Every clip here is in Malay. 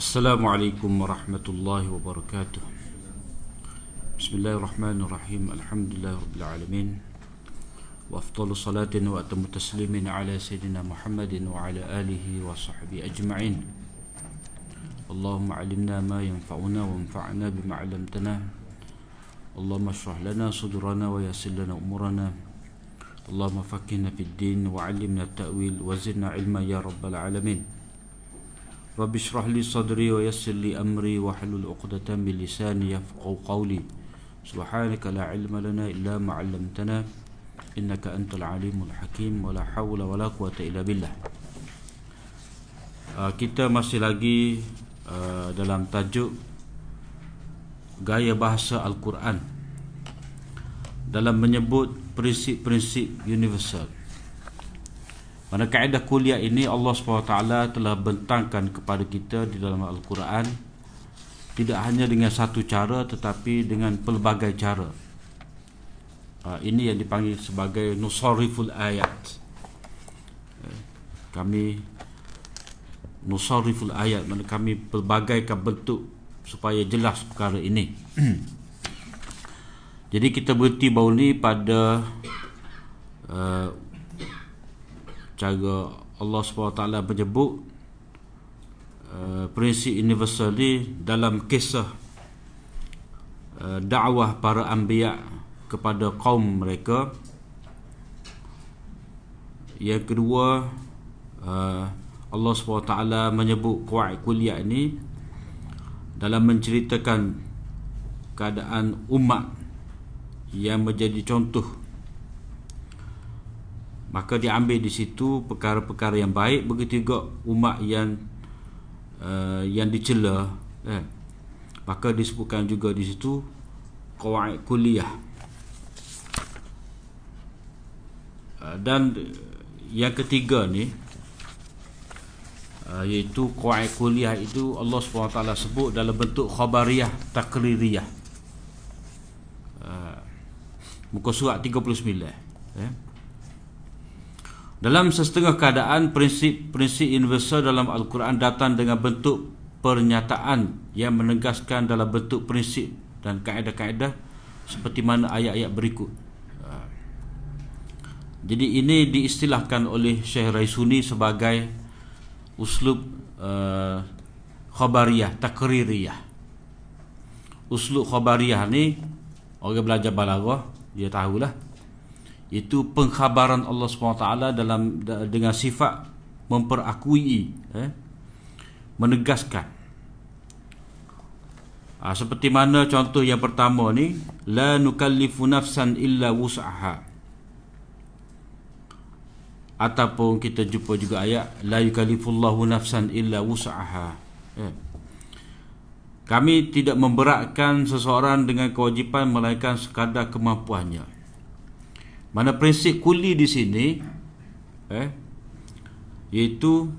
السلام عليكم ورحمة الله وبركاته. بسم الله الرحمن الرحيم. الحمد لله رب العالمين. وأفضل صلاة وأتم تسليم على سيدنا محمد وعلى آله وصحبه أجمعين. اللهم علمنا ما ينفعنا وانفعنا بما علمتنا. اللهم اشرح لنا صدرنا ويسر لنا أمورنا. اللهم فقهنا في الدين وعلمنا التأويل وزدنا علما يا رب العالمين. Rabbi shrah li sadri wa yassir li amri wa hlul uqdatan min lisani yafqahu qawli. Subhanaka la ilma lana illa ma 'allamtana innaka antal alimul hakim wa la hawla wa la quwata illa billah. Ah, kita masih lagi ah, dalam tajuk gaya bahasa Al-Quran dalam menyebut prinsip-prinsip universal pada kaedah kuliah ini Allah SWT telah bentangkan kepada kita di dalam Al-Quran Tidak hanya dengan satu cara tetapi dengan pelbagai cara. Uh, Ini yang dipanggil sebagai Nusariful Ayat. Uh, Kami Nusariful Ayat Mana kami pelbagaikan bentuk Supaya jelas perkara ini. Jadi kita berhenti baru ni pada uh, Cara Allah SWT menyebut uh, Prinsip universal ni Dalam kisah uh, Dakwah para anbiya Kepada kaum mereka. Yang kedua uh, Allah SWT menyebut Kuat kuliah ini Dalam menceritakan Keadaan umat Yang menjadi contoh Maka diambil di situ perkara-perkara yang baik begitu juga umat yang uh, yang dicela eh. Maka disebutkan juga di situ qawaid kuliah. Uh, dan yang ketiga ni uh, iaitu qawaid kuliah itu Allah SWT sebut dalam bentuk khabariyah takririyah. Uh, muka surat 39 eh. Dalam setengah keadaan prinsip-prinsip universal dalam Al-Quran datang dengan bentuk pernyataan yang menegaskan dalam bentuk prinsip dan kaedah-kaedah seperti mana ayat-ayat berikut. Ha. Jadi ini diistilahkan oleh Syekh Raisuni sebagai uslub uh, khabariyah, takririyah. Uslub khabariyah ni orang belajar balaghah dia tahulah itu pengkhabaran Allah SWT dalam dengan sifat memperakui eh, menegaskan. Ha, seperti mana contoh yang pertama ni la nukallifu nafsan illa wus'aha. Ataupun kita jumpa juga ayat la yukallifullahu nafsan illa wus'aha. Eh. kami tidak memberatkan seseorang dengan kewajipan melainkan sekadar kemampuannya mana prinsip kuli di sini eh iaitu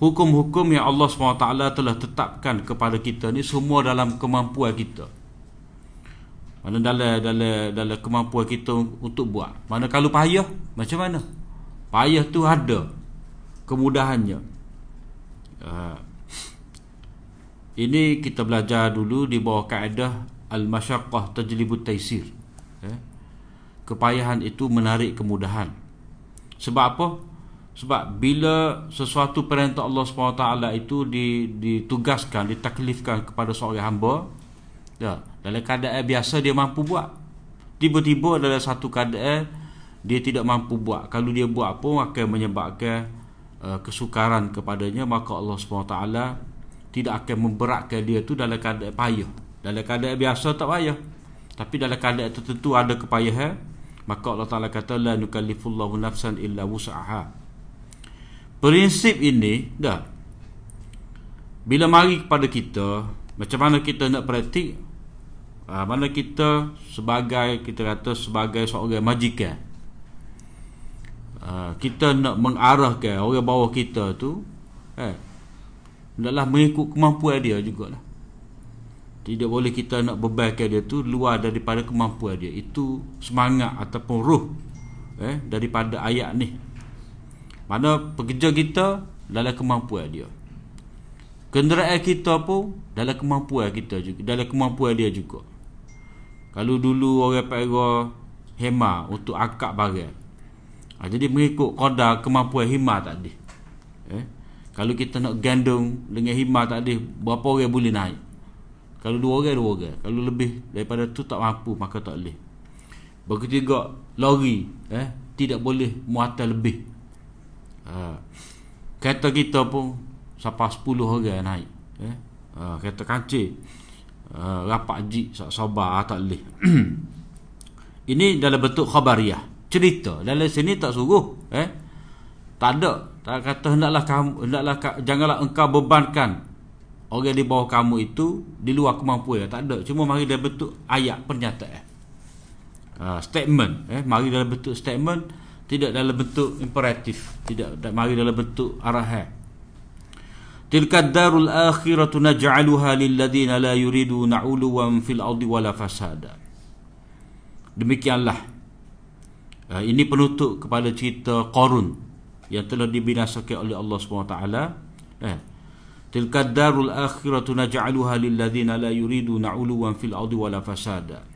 hukum-hukum yang Allah SWT telah tetapkan kepada kita ni semua dalam kemampuan kita. Mana dalam dalam dalam kemampuan kita untuk buat. Mana kalau payah macam mana? Payah tu ada kemudahannya. Uh, ini kita belajar dulu di bawah kaedah al-masyaqqah tajlibut taisir. Kepayahan itu menarik kemudahan. Sebab apa? Sebab bila sesuatu perintah Allah SWT itu ditugaskan, ditaklifkan kepada seorang hamba, ya, dalam keadaan biasa dia mampu buat. Tiba-tiba dalam satu keadaan dia tidak mampu buat. Kalau dia buat pun akan menyebabkan uh, kesukaran kepadanya, maka Allah SWT tidak akan memberatkan dia tu dalam keadaan payah. Dalam keadaan biasa tak payah. Tapi dalam keadaan tertentu ada kepayahan, maka Allah Taala kata la nukallifullahu nafsan illa wus'aha. Prinsip ini dah. Bila mari kepada kita macam mana kita nak praktik? Ha, mana kita sebagai kita kata sebagai seorang majikan. Ha, kita nak mengarahkan orang bawah kita tu eh hendaklah mengikut kemampuan dia jugalah tidak boleh kita nak bebankan dia tu luar daripada kemampuan dia. Itu semangat ataupun ruh eh, daripada ayat ni. Mana pekerja kita dalam kemampuan dia. kenderaan kita pun dalam kemampuan kita juga dalam kemampuan dia juga kalau dulu orang pera hema untuk akak barang ha, jadi mengikut kodar kemampuan hima tadi eh? kalau kita nak gandung dengan hima tadi berapa orang boleh naik kalau dua orang dua orang. Kalau lebih daripada tu tak mampu maka tak boleh. Juga lori eh? tidak boleh muatan lebih. Ha. kereta kita pun sampai 10 orang naik eh. Uh, kereta kancing uh, rapat jik sabar tak boleh. Ini dalam bentuk khabariyah cerita. Dalam sini tak suruh eh. Tak ada. Tak kata hendaklah kamu hendaklah janganlah engkau bebankan orang di bawah kamu itu di luar kemampuan tak ada cuma mari dalam bentuk ayat pernyataan uh, statement eh mari dalam bentuk statement tidak dalam bentuk imperatif tidak mari dalam bentuk arahan Tilka darul akhiratu naj'aluha lilladheena la yuriduna 'uluwan fil ardi wala fasada. Demikianlah. Uh, ini penutup kepada cerita Qarun yang telah dibinasakan oleh Allah SWT. Eh. Tilka darul akhiratu naj'aluha lilladheena la yuriduna 'uluwan fil ardi wala fasada.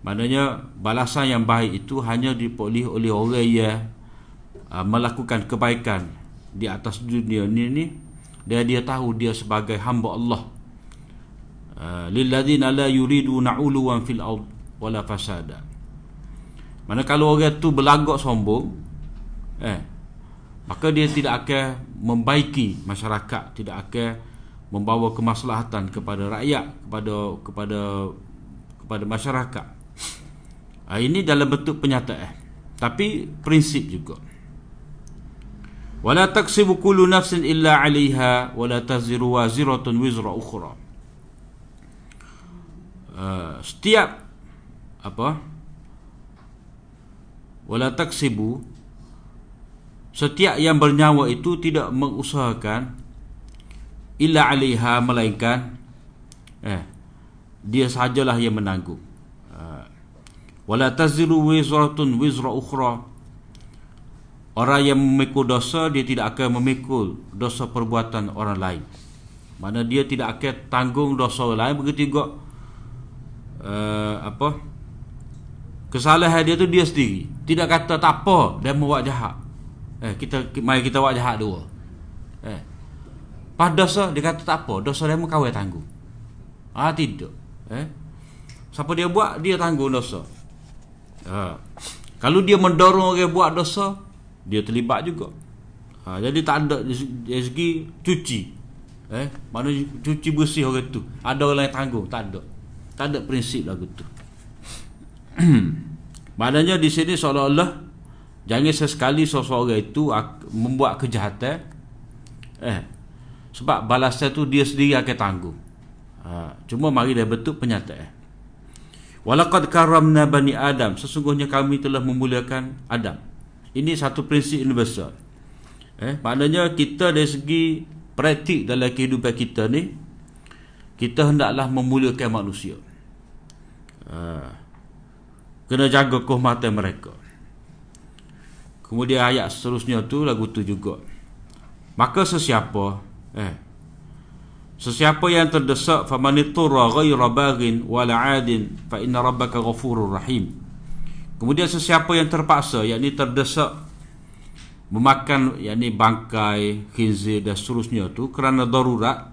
Maknanya balasan yang baik itu hanya diperoleh oleh orang yang uh, melakukan kebaikan di atas dunia ni ni dia dia tahu dia sebagai hamba Allah uh, lilladzina la yuridu na'uluwan fil ard wala fasada mana kalau orang tu berlagak sombong eh maka dia tidak akan membaiki masyarakat tidak akan membawa kemaslahatan kepada rakyat kepada kepada kepada masyarakat. Uh, ini dalam bentuk penyataan. Tapi prinsip juga. Wala taksibu kullu nafsin illa 'alayha wala taziru waziratun wizra ukhra. Uh, setiap apa? Wala taksibu setiap yang bernyawa itu tidak mengusahakan illa 'alayha melainkan eh dia sajalah yang menanggung. Uh, wala taziru wizratun wizra ukhra. Orang yang memikul dosa Dia tidak akan memikul Dosa perbuatan orang lain. Mana dia tidak akan tanggung dosa orang lain Begitu juga uh, Apa Kesalahan dia tu dia sendiri. Tidak kata tak apa Dia mau buat jahat eh, kita, Mari kita buat jahat dua. Eh. Pada dosa dia kata tak apa Dosa dia mau kawai tanggung Ah tidak. Eh. Siapa dia buat Dia tanggung dosa. Uh. Kalau dia mendorong orang buat dosa dia terlibat juga. Ha, jadi tak ada dari segi cuci. Eh mana cuci bersih orang tu. Ada orang yang tanggung tak ada. Tak ada prinsip lagu tu. Maknanya di sini seolah-olah jangan sesekali seseorang itu membuat kejahatan eh sebab balasan tu dia sendiri akan tanggung ha, cuma mari dia betul penyataan walaqad karamna bani adam sesungguhnya kami telah memuliakan adam ini satu prinsip universal. Eh, maknanya kita dari segi praktik dalam kehidupan kita ni kita hendaklah memuliakan manusia. Uh, kena jaga kehormatan mereka. Kemudian ayat seterusnya tu lagu tu juga. Maka sesiapa eh Sesiapa yang terdesak famanitura ghayra baghin wala adin fa inna rabbaka ghafurur rahim. Kemudian sesiapa yang terpaksa yakni terdesak memakan yakni bangkai, khinzir dan seterusnya tu kerana darurat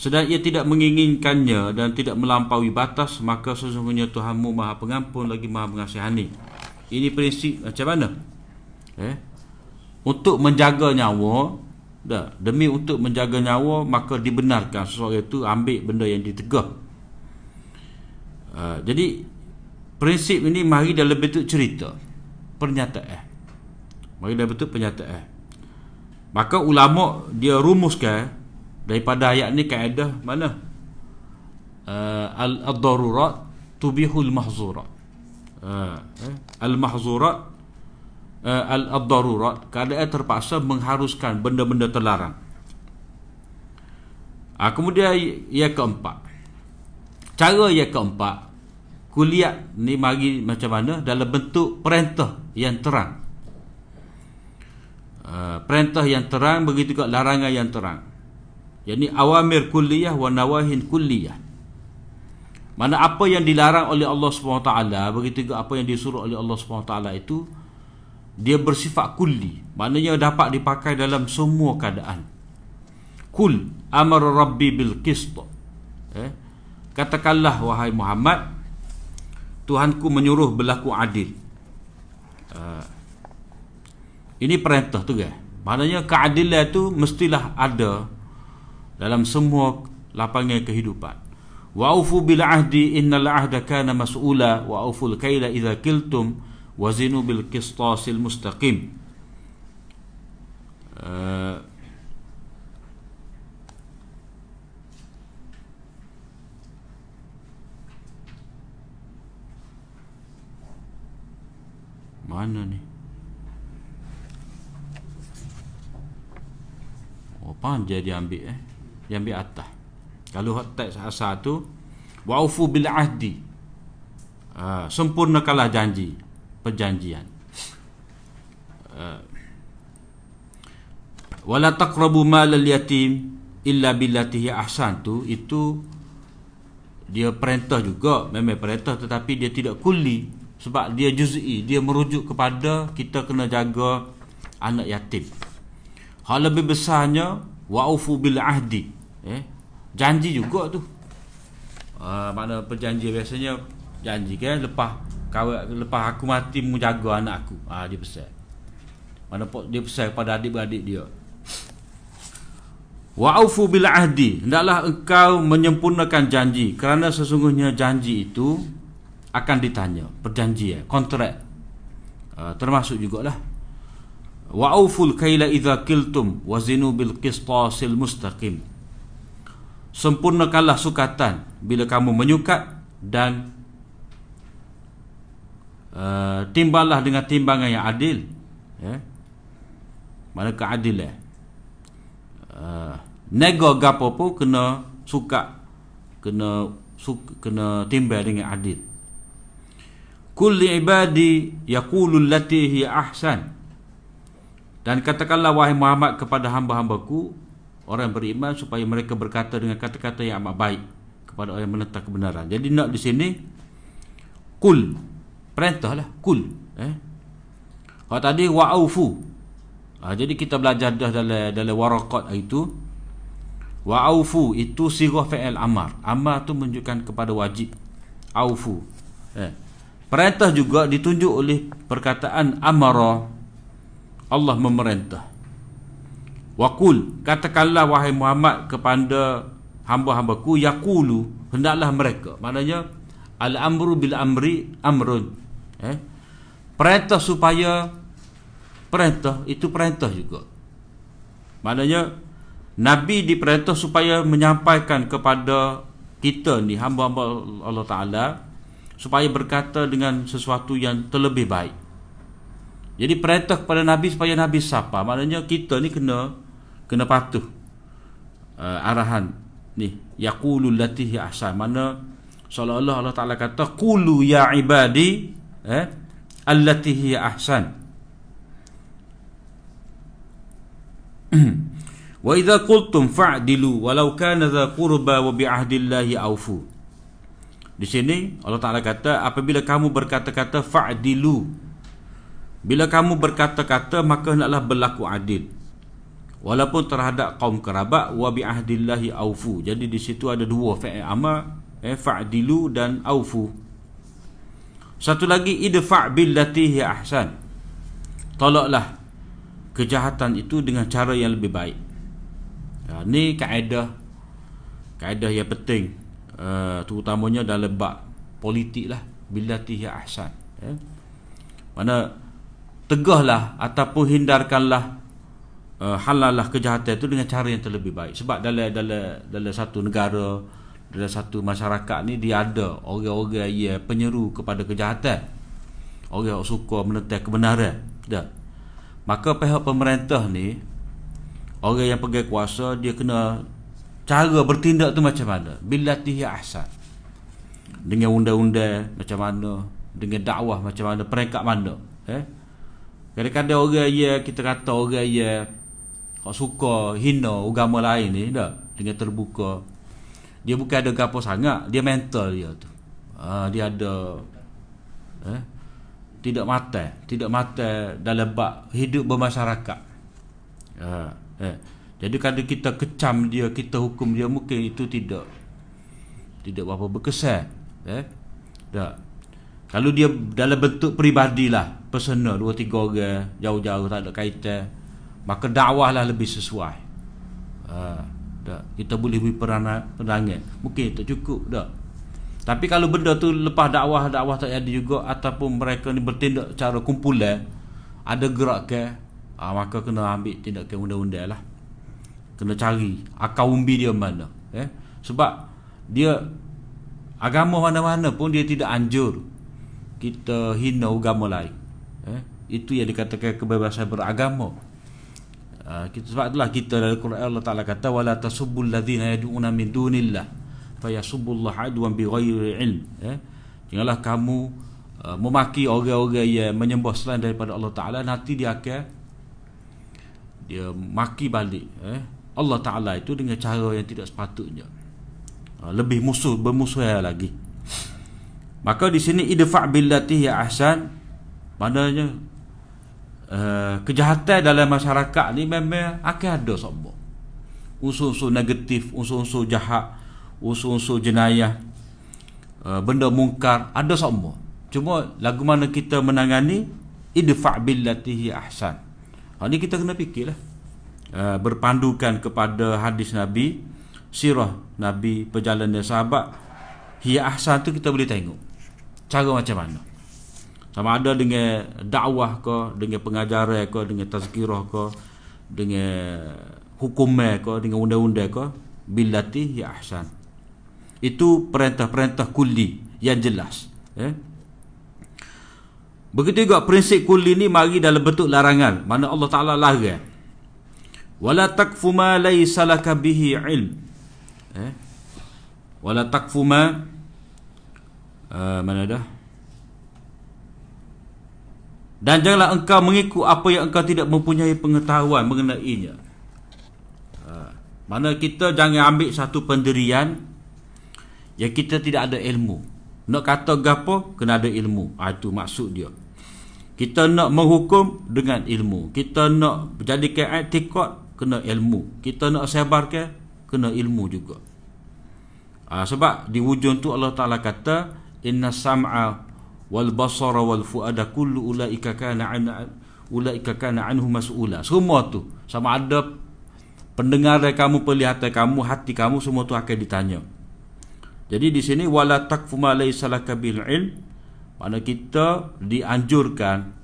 sedang ia tidak menginginkannya dan tidak melampaui batas maka sesungguhnya Tuhanmu Maha Pengampun lagi Maha Mengasihani. Ini prinsip macam mana? Eh? Untuk menjaga nyawa dah demi untuk menjaga nyawa maka dibenarkan seseorang itu ambil benda yang ditegah. Uh, jadi prinsip ini mari dalam bentuk cerita pernyataan mari dalam bentuk pernyataan maka ulama dia rumuskan daripada ayat ni kaedah mana uh, al-darurat tubihul mahzurat uh, eh? al-mahzurat uh, al-darurat keadaan terpaksa mengharuskan benda-benda terlarang. Uh, kemudian yang keempat. Cara yang keempat kuliah ni mari macam mana? Dalam bentuk perintah yang terang. Uh, perintah yang terang begitu juga larangan yang terang. Yakni awamir kulliyah wa nawahin kulliyah mana apa yang dilarang oleh Allah SWT begitu juga apa yang disuruh oleh Allah SWT itu dia bersifat kulli. Maknanya dapat dipakai dalam semua keadaan. Kul amar rabbi bil qist. Eh? katakanlah wahai Muhammad Tuhanku menyuruh berlaku adil. Uh, ini perintah tu kan? Maknanya keadilan itu mestilah ada dalam semua lapangan kehidupan. Wa'ufu bil ahdi innal ahda kana mas'ula. Wa'uful kaila idza kiltum wazinu bil qistasil mustaqim mana ni oh panjang dia ambil eh? Dia ambil atas. Kalau teks asal tu wa'ufu bil ahdi. Uh, sempurnakanlah janji perjanjian. Uh, wala taqrabu malal yatim illa billati ahsan. Tu itu dia perintah juga memang perintah tetapi dia tidak kuli. Sebab dia juz'i dia merujuk kepada kita kena jaga anak yatim. Hal lebih besarnya wa'ufu bil ahdi. Eh janji juga tu. Uh, mana perjanjian biasanya janji kan lepas kau lepas aku mati mu jaga anak aku. Ah dia pesan. Mana pun dia pesan kepada adik-beradik dia. Wa'ufu bil ahdi. Hendaklah engkau menyempurnakan janji kerana sesungguhnya janji itu akan ditanya, perjanjian, kontrak. Uh, termasuk jugalah Wa'uful kaila idza kiltum wazinu bil qistasil mustaqim. Sempurnakanlah sukatan bila kamu menyukat dan uh, timbanglah dengan timbangan yang adil ya. Mana keadilan uh, nego gapo pun kena suka kena suka, kena timbang dengan adil. Kulli ibadi yaqulu allati hi ahsan. Dan katakanlah wahai Muhammad kepada hamba-hambaku orang beriman supaya mereka berkata dengan kata-kata yang amat baik kepada orang yang menentang kebenaran. Jadi nak di sini kul perintah lah kul eh. Kalau tadi wa'ufu ha, jadi kita belajar dah dalam dalam waraqat itu. Wa'ufu itu sirah fi'il amar. Amar tu menunjukkan kepada wajib. Aufu eh. Perintah juga ditunjuk oleh perkataan amara. Allah memerintah. Wakul katakanlah wahai Muhammad kepada hamba-hambaku yaqulu hendaklah mereka. Maknanya al-amru bil amri amrun eh? perintah supaya perintah itu perintah juga. Maknanya Nabi diperintah supaya menyampaikan kepada kita ni hamba-hamba Allah Ta'ala supaya berkata dengan sesuatu yang terlebih baik. Jadi perintah kepada Nabi supaya Nabi sapa. Maknanya kita ni kena kena patuh uh, arahan ni. Yaqulul latihi ahsan. Mana seolah-olah Allah Ta'ala kata qulu ya ibadi eh? Allati hiya ahsan. Wa idza qultum fa'dilu walau kana dha qurba wa bi ahdillahi aufu di sini Allah Taala kata apabila kamu berkata-kata fa'dilu bila kamu berkata-kata maka hendaklah berlaku adil. Walaupun terhadap kaum kerabat wa bi ahdillahi aufu jadi di situ ada dua fa'il amar eh fa'dilu dan aufu satu lagi idfa' billati hi ahsan. Tolaklah kejahatan itu dengan cara yang lebih baik. Ya, ni kaedah kaedah yang penting uh, terutamanya dalam bab politik lah billati hi ahsan. Ya. Mana tegahlah ataupun hindarkanlah uh, halallah kejahatan itu dengan cara yang terlebih baik. Sebab dalam dalam dalam satu negara dalam satu masyarakat ni dia ada orang-orang yang penyeru kepada kejahatan. Orang yang suka menentang kebenaran. Dah. Maka pihak pemerintah ni orang yang pegang kuasa dia kena cara bertindak tu macam mana? Billatihi ahsan. Dengan undang-undang macam mana? Dengan dakwah macam mana? Peringkat mana? Eh? Kadang-kadang orang yang kita kata orang yang suka hina agama lain ni dah. Dengan terbuka dia bukan ada gapo sangat. Dia mental dia tu. Ha, dia ada eh, tidak mata tidak mata dalam bab hidup bermasyarakat. Ha, eh. jadi kalau kita kecam dia kita hukum dia mungkin itu tidak tidak berapa berkesan eh. Tak. Kalau dia dalam bentuk peribadilah personal dua tiga orang jauh-jauh tak ada kaitan maka dakwahlah lebih sesuai. Ha, tak kita boleh beri perangan mungkin tak cukup tak tapi kalau benda tu lepas dakwah dakwah tak jadi juga ataupun mereka ni bertindak cara kumpulan ada gerak ke ha, maka kena ambil tindakan undang-undang lah. Kena cari akar umbi dia mana eh? Sebab dia agama mana-mana pun dia tidak anjur kita hina agama lain eh? itu yang dikatakan kebebasan beragama kita, sebab itulah kita dalam Quran Allah Ta'ala kata wala tasubbul ladhina yadu'una min dunillah fayasubbullah adwan bighairi ilm eh? janganlah kamu uh, memaki orang-orang yang menyembah selain daripada Allah Ta'ala nanti dia akan dia maki balik eh? Allah Ta'ala itu dengan cara yang tidak sepatutnya uh, lebih musuh bermusuh lagi Maka di sini idfa' billati ya ahsan maknanya uh, kejahatan dalam masyarakat ni memang akan ada semua. Unsur-unsur negatif, unsur-unsur jahat, unsur-unsur jenayah, uh, benda mungkar ada semua. Cuma lagu mana kita menangani idfa' billati ya ahsan. Ha ni kita kena fikirlah. Uh, berpandukan kepada hadis Nabi, sirah Nabi, perjalanan sahabat, hiya ahsan tu kita boleh tengok cara macam mana sama ada dengan dakwah ke dengan pengajaran ke dengan tazkirah ke dengan hukum ke dengan undang-undang ke billati ya ahsan. Itu perintah-perintah kulli yang jelas eh? begitu juga prinsip kulli ni mari dalam bentuk larangan. Mana Allah Ta'ala larang. Wala takfu ma laysa laka bihi ilm. Eh? wala takfu ma uh, mana dah dan janganlah engkau mengikut apa yang engkau tidak mempunyai pengetahuan mengenainya. Uh, mana kita jangan ambil satu pendirian yang kita tidak ada ilmu. Nak kata gapo kena ada ilmu. Ah, itu maksud dia. Kita nak menghukum dengan ilmu. Kita nak jadikan etikot kena ilmu. Kita nak sebarkan kena ilmu juga. Ah, sebab di hujung tu Allah Ta'ala kata inna sam'a wal basara wal fuada kullu ulaika kana an ulaika kana anhu mas'ula. Semua tu. Sama ada pendengar kamu penglihatan kamu hati kamu semua tu akan ditanya. Jadi di sini wala takfu ma laysa laka bil ilm. Mana kita dianjurkan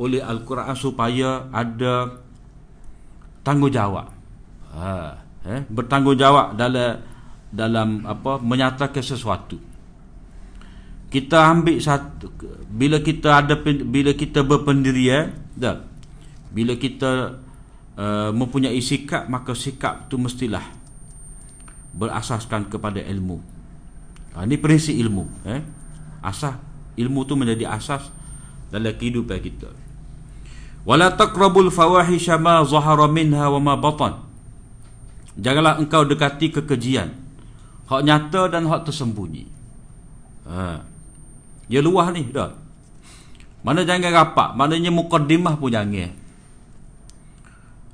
oleh al-Quran supaya ada tanggungjawab. Ha eh? Bertanggungjawab dalam dalam apa menyatakan sesuatu kita ambil satu bila kita ada bila kita berpendirian dah. Bila kita uh, mempunyai sikap maka sikap tu mestilah berasaskan kepada ilmu. Ha, ini prinsip ilmu eh. Asas ilmu tu menjadi asas dalam kehidupan kita. Wala taqrabul fawahisha ma zahara minha wa ma batan. Janganlah engkau dekati kekejian. Hak nyata dan hak tersembunyi. Ha dia luah ni dah. Mana jangan rapat, maknanya mukadimah pun jangan.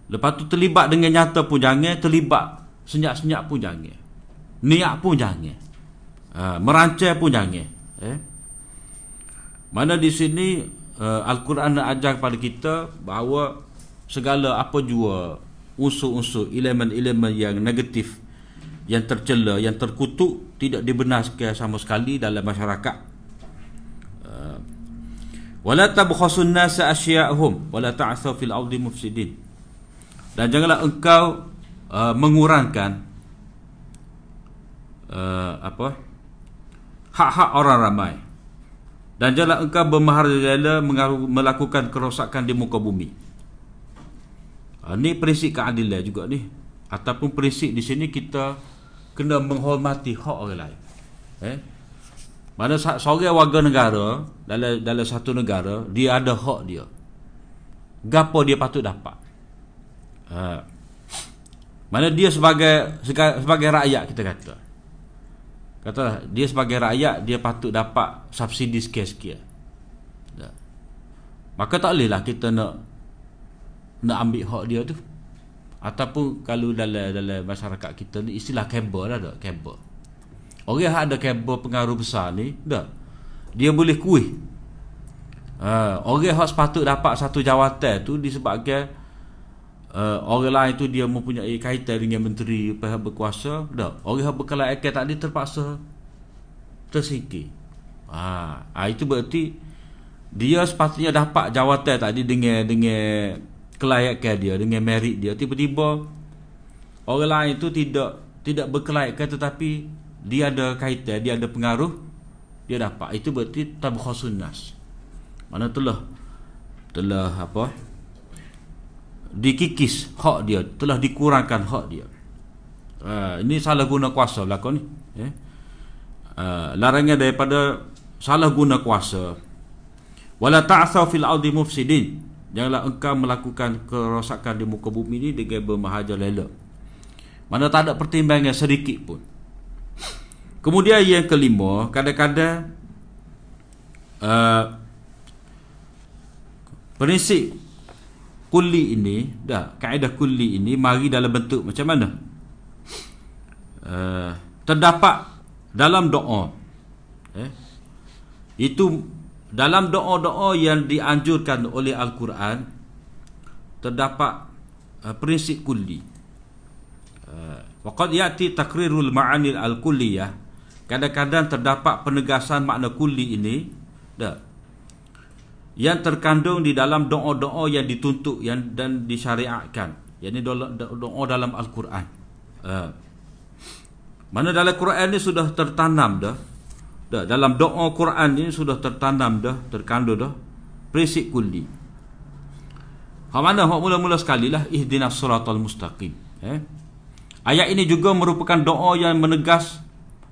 Lepas tu terlibat dengan nyata pun jangan, terlibat senyap-senyap pun jangan. Niat pun jangan. Ha, merancang pun jangan. Eh? Mana di sini uh, Al-Quran nak ajar kepada kita bahawa segala apa jua unsur-unsur elemen-elemen yang negatif yang tercela, yang terkutuk tidak dibenarkan sama sekali dalam masyarakat wala tabkhasun nasa asya'ahum wala ta'thaw fil ardi mufsidin. Dan janganlah engkau uh, mengurangkan uh, apa? Hak-hak orang ramai. Dan janganlah engkau bermaharjala melakukan kerosakan di muka bumi. Uh, ni prinsip keadilan juga ni. Ataupun prinsip di sini kita kena menghormati hak orang lain. Eh mana seorang warga negara dalam dalam satu negara dia ada hak dia. Gapo dia patut dapat. Ha. Mana dia sebagai sebagai rakyat kita kata. Kata dia sebagai rakyat dia patut dapat subsidi sikit-sikit. Maka tak bolehlah kita nak nak ambil hak dia tu. Ataupun kalau dalam dalam masyarakat kita ni istilah kabel lah tak kabel. Orang yang ada kabel pengaruh besar ni dah dia boleh kuih. Ha, orang yang sepatut dapat satu jawatan tu disebabkan uh, orang lain tu dia mempunyai kaitan dengan menteri pihak berkuasa dah orang yang berkelaikan tadi terpaksa tersingkir. Ha, ha, itu berarti dia sepatutnya dapat jawatan tadi dengan dengan kelayakan dia dengan merit dia tiba-tiba orang lain itu tidak tidak berkelayakan tetapi dia ada kaitan dia ada pengaruh dia dapat itu berarti tabkhasun nas mana telah telah apa dikikis hak dia telah dikurangkan hak dia uh, ini salah guna kuasa belakang ni eh? uh, larangan daripada salah guna kuasa wala ta'thaw fil ardi mufsidin Janganlah engkau melakukan kerosakan di muka bumi ini dengan bermahaja lela. Mana tak ada pertimbangan sedikit pun. Kemudian yang kelima, kadang-kadang uh, prinsip kuli ini, dah kaedah kuli ini mari dalam bentuk macam mana? Uh, terdapat dalam doa. Eh? Itu dalam doa-doa yang dianjurkan oleh Al-Quran terdapat uh, prinsip kulli. Uh, waqad ya'ti takrirul ma'anil al-kulliyah. Kadang-kadang terdapat penegasan makna kulli ini dah. Yang terkandung di dalam doa-doa yang dituntut yang dan disyariatkan. Yakni doa, dalam al-Quran. Uh, mana dalam Quran ini sudah tertanam dah. Dah dalam doa Quran ni sudah tertanam dah terkandung dah. Prinsip kulli. Hak mana hak mula-mula sekali lah ihdinas siratal mustaqim. Eh? Ayat ini juga merupakan doa yang menegas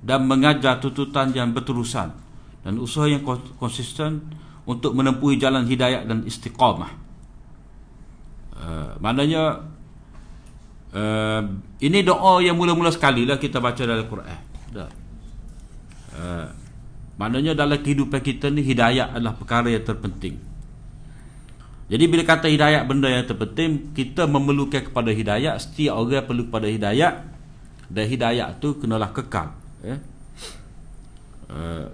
dan mengajar tuntutan yang berterusan dan usaha yang konsisten untuk menempuhi jalan hidayah dan istiqamah uh, maknanya uh, ini doa yang mula-mula sekali lah kita baca dalam Quran dah uh, Maknanya dalam kehidupan kita ni hidayah adalah perkara yang terpenting. Jadi bila kata hidayah benda yang terpenting, kita memerlukan kepada hidayah, setiap orang perlu kepada hidayah dan hidayah tu kenalah kekal. Eh? Uh,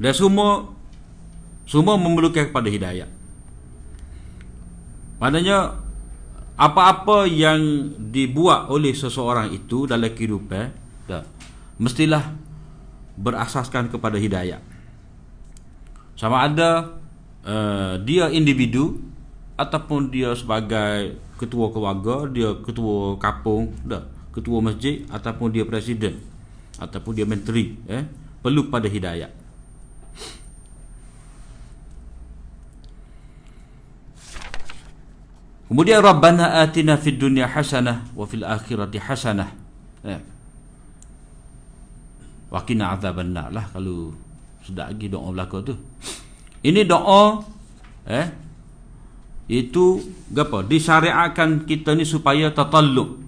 dan semua semua memerlukan kepada hidayah. Maknanya apa-apa yang dibuat oleh seseorang itu dalam kehidupan, dah, mestilah berasaskan kepada hidayah sama ada uh, dia individu ataupun dia sebagai ketua keluarga dia ketua kampung dah ketua masjid ataupun dia presiden ataupun dia menteri eh perlu pada hidayah Kemudian Rabbana atina fid dunya hasanah wa fil akhirati hasanah. Eh. Wakina azaban nar lah kalau sudah lagi doa belaka tu. Ini doa eh itu apa? Disyariatkan kita ni supaya tatalluk.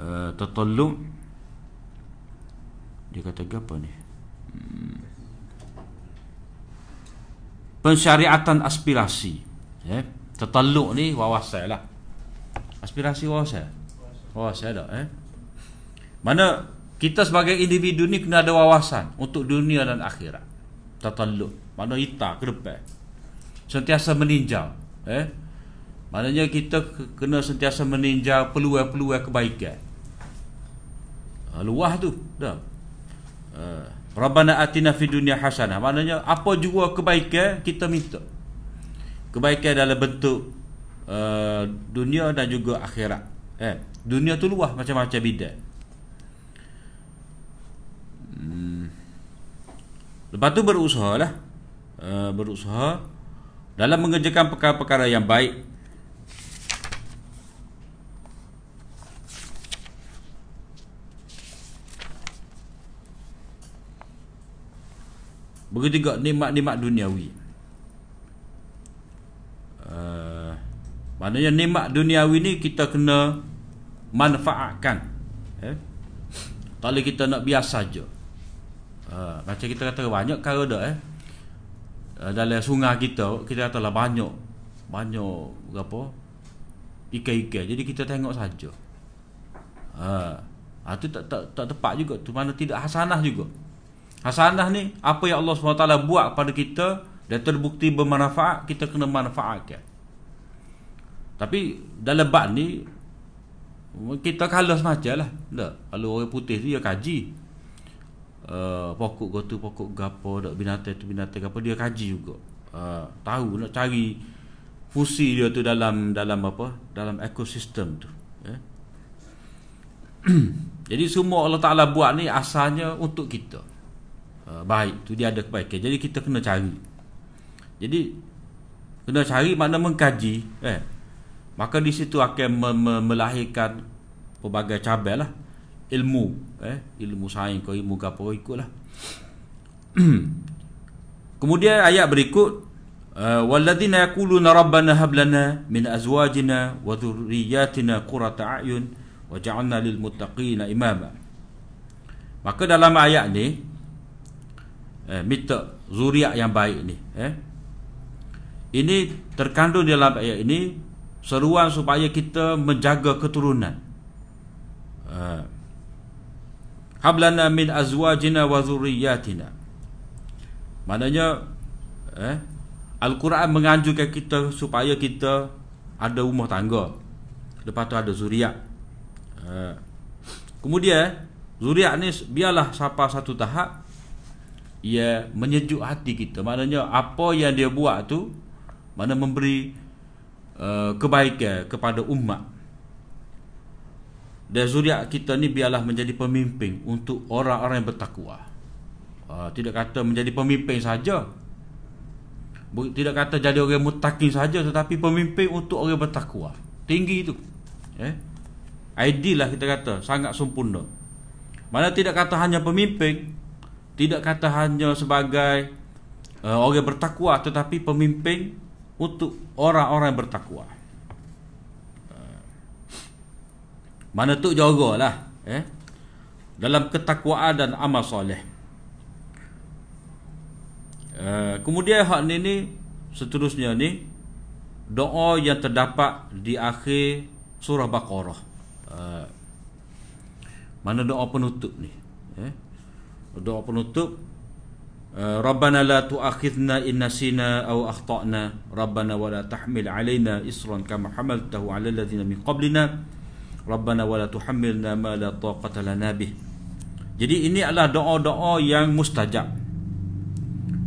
Uh, tatalluk dia kata apa ni? Hmm. Pensyariatan aspirasi. Eh, tatalluk ni wawasan lah. Aspirasi wawasan. Wawasan dah eh. Mana kita sebagai individu ni kena ada wawasan untuk dunia dan akhirat. Tatalluk, mana ita ke depan. Sentiasa meninjau, eh? Maknanya kita kena sentiasa meninjau peluang-peluang kebaikan. Ha, luah tu, dah. Uh, Rabbana atina fid dunya hasanah. Maknanya apa juga kebaikan kita minta. Kebaikan dalam bentuk uh, dunia dan juga akhirat. Eh, dunia tu luah macam-macam bidang. Hmm. Lepas tu berusaha lah uh, Berusaha Dalam mengerjakan perkara-perkara yang baik Begitu juga nikmat-nikmat duniawi uh, Maknanya nikmat duniawi ni kita kena manfaatkan. Eh? Tak boleh kita nak biasa saja. Ha, macam kita kata banyak kara dah eh. Uh, dalam sungai kita kita katalah banyak banyak apa ikan-ikan jadi kita tengok saja ha ha tu tak tak tak tepat juga tu mana tidak hasanah juga hasanah ni apa yang Allah SWT buat kepada kita dan terbukti bermanfaat kita kena manfaatkan. Tapi dalam bab ni kita kalah semacam lah. Tak kalau orang putih tu dia kaji. Uh, pokok gotu pokok gapo dak binatang tu binatang gapo dia kaji juga. Uh, tahu nak cari fusi dia tu dalam dalam apa dalam ekosistem tu ya. jadi semua Allah Taala buat ni asalnya untuk kita uh, baik tu dia ada kebaikan. Jadi kita kena cari. Jadi kena cari makna mengkaji eh. Maka di situ akan me- me- melahirkan pelbagai cabang lah. Ilmu eh. Ilmu sains ke ilmu apa ikutlah. Kemudian ayat berikut uh, walladzina yaquluna rabbana hab lana min azwajina wa dhurriyyatina qurrata a'yun waj'alna lil muttaqina imama. Maka dalam ayat ni eh minta zuriat yang baik ni eh. Ini terkandung dalam ayat ini seruan supaya kita menjaga keturunan. Uh, hablana min azwajina wa dhurriyyatina maknanya eh al-Quran menganjurkan kita supaya kita ada rumah tangga lepas tu ada zuriat. Eh. kemudian zuriat ni biarlah sampai satu tahap ia menyejuk hati kita maknanya apa yang dia buat tu mana memberi uh, kebaikan kepada umat dan zuriat kita ni biarlah menjadi pemimpin untuk orang-orang yang bertakwa. Uh, tidak kata menjadi pemimpin saja. Tidak kata jadi orang mutakin saja tetapi pemimpin untuk orang bertakwa. Tinggi itu. Eh? Ideal lah kita kata, sangat sempurna. Mana tidak kata hanya pemimpin, tidak kata hanya sebagai uh, orang bertakwa tetapi pemimpin untuk orang-orang bertakwa. Mana tu jagalah eh dalam ketakwaan dan amal soleh. Uh, kemudian hak ni ni seterusnya ni doa yang terdapat di akhir surah Baqarah. Uh, mana doa penutup ni? Eh? Doa penutup uh, Rabbana la tu'akhidna in nasina aw akhtana Rabbana wa la tahmil alaina isran kama hamaltahu ala alladhina min qablina Rabbana wala tuhammilna ma la taqata lana bih. Jadi ini adalah doa-doa yang mustajab.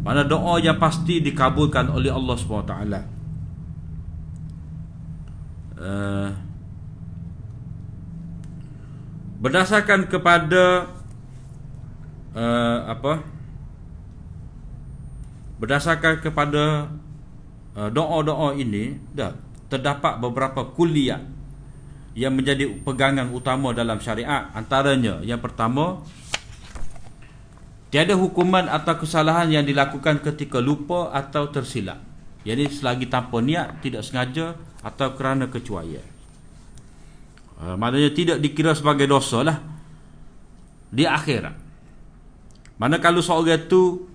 Mana doa yang pasti dikabulkan oleh Allah SWT. Uh, berdasarkan kepada uh, apa? Berdasarkan kepada uh, doa-doa ini dah terdapat beberapa kuliah yang menjadi pegangan utama dalam syariat. Antaranya yang pertama tiada hukuman atau kesalahan yang dilakukan ketika lupa atau tersilap. Jadi selagi tanpa niat tidak sengaja atau kerana kecuaian. Uh, maknanya tidak dikira sebagai dosa lah. Di akhirat mana kalau seorang itu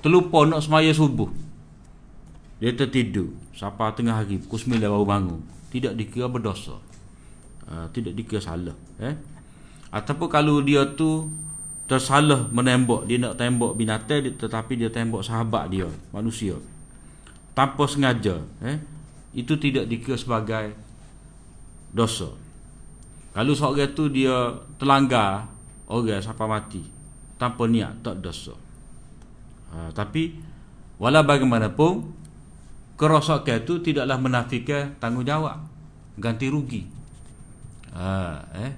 terlupa nak semaya subuh dia tertidur sampai tengah hari pukul 9 baru bangun. Tidak dikira berdosa. Uh, tidak dikira salah eh? Ataupun kalau dia tu tersalah menembak dia nak tembak binatang tetapi dia tembak sahabat dia manusia tanpa sengaja eh? Itu tidak dikira sebagai dosa. Kalau seorang tu dia terlanggar orang sampai mati tanpa niat tak dosa. Ha, tapi walau bagaimanapun kerosakan itu tidaklah menafikan tanggungjawab. Ganti rugi. Ha, eh?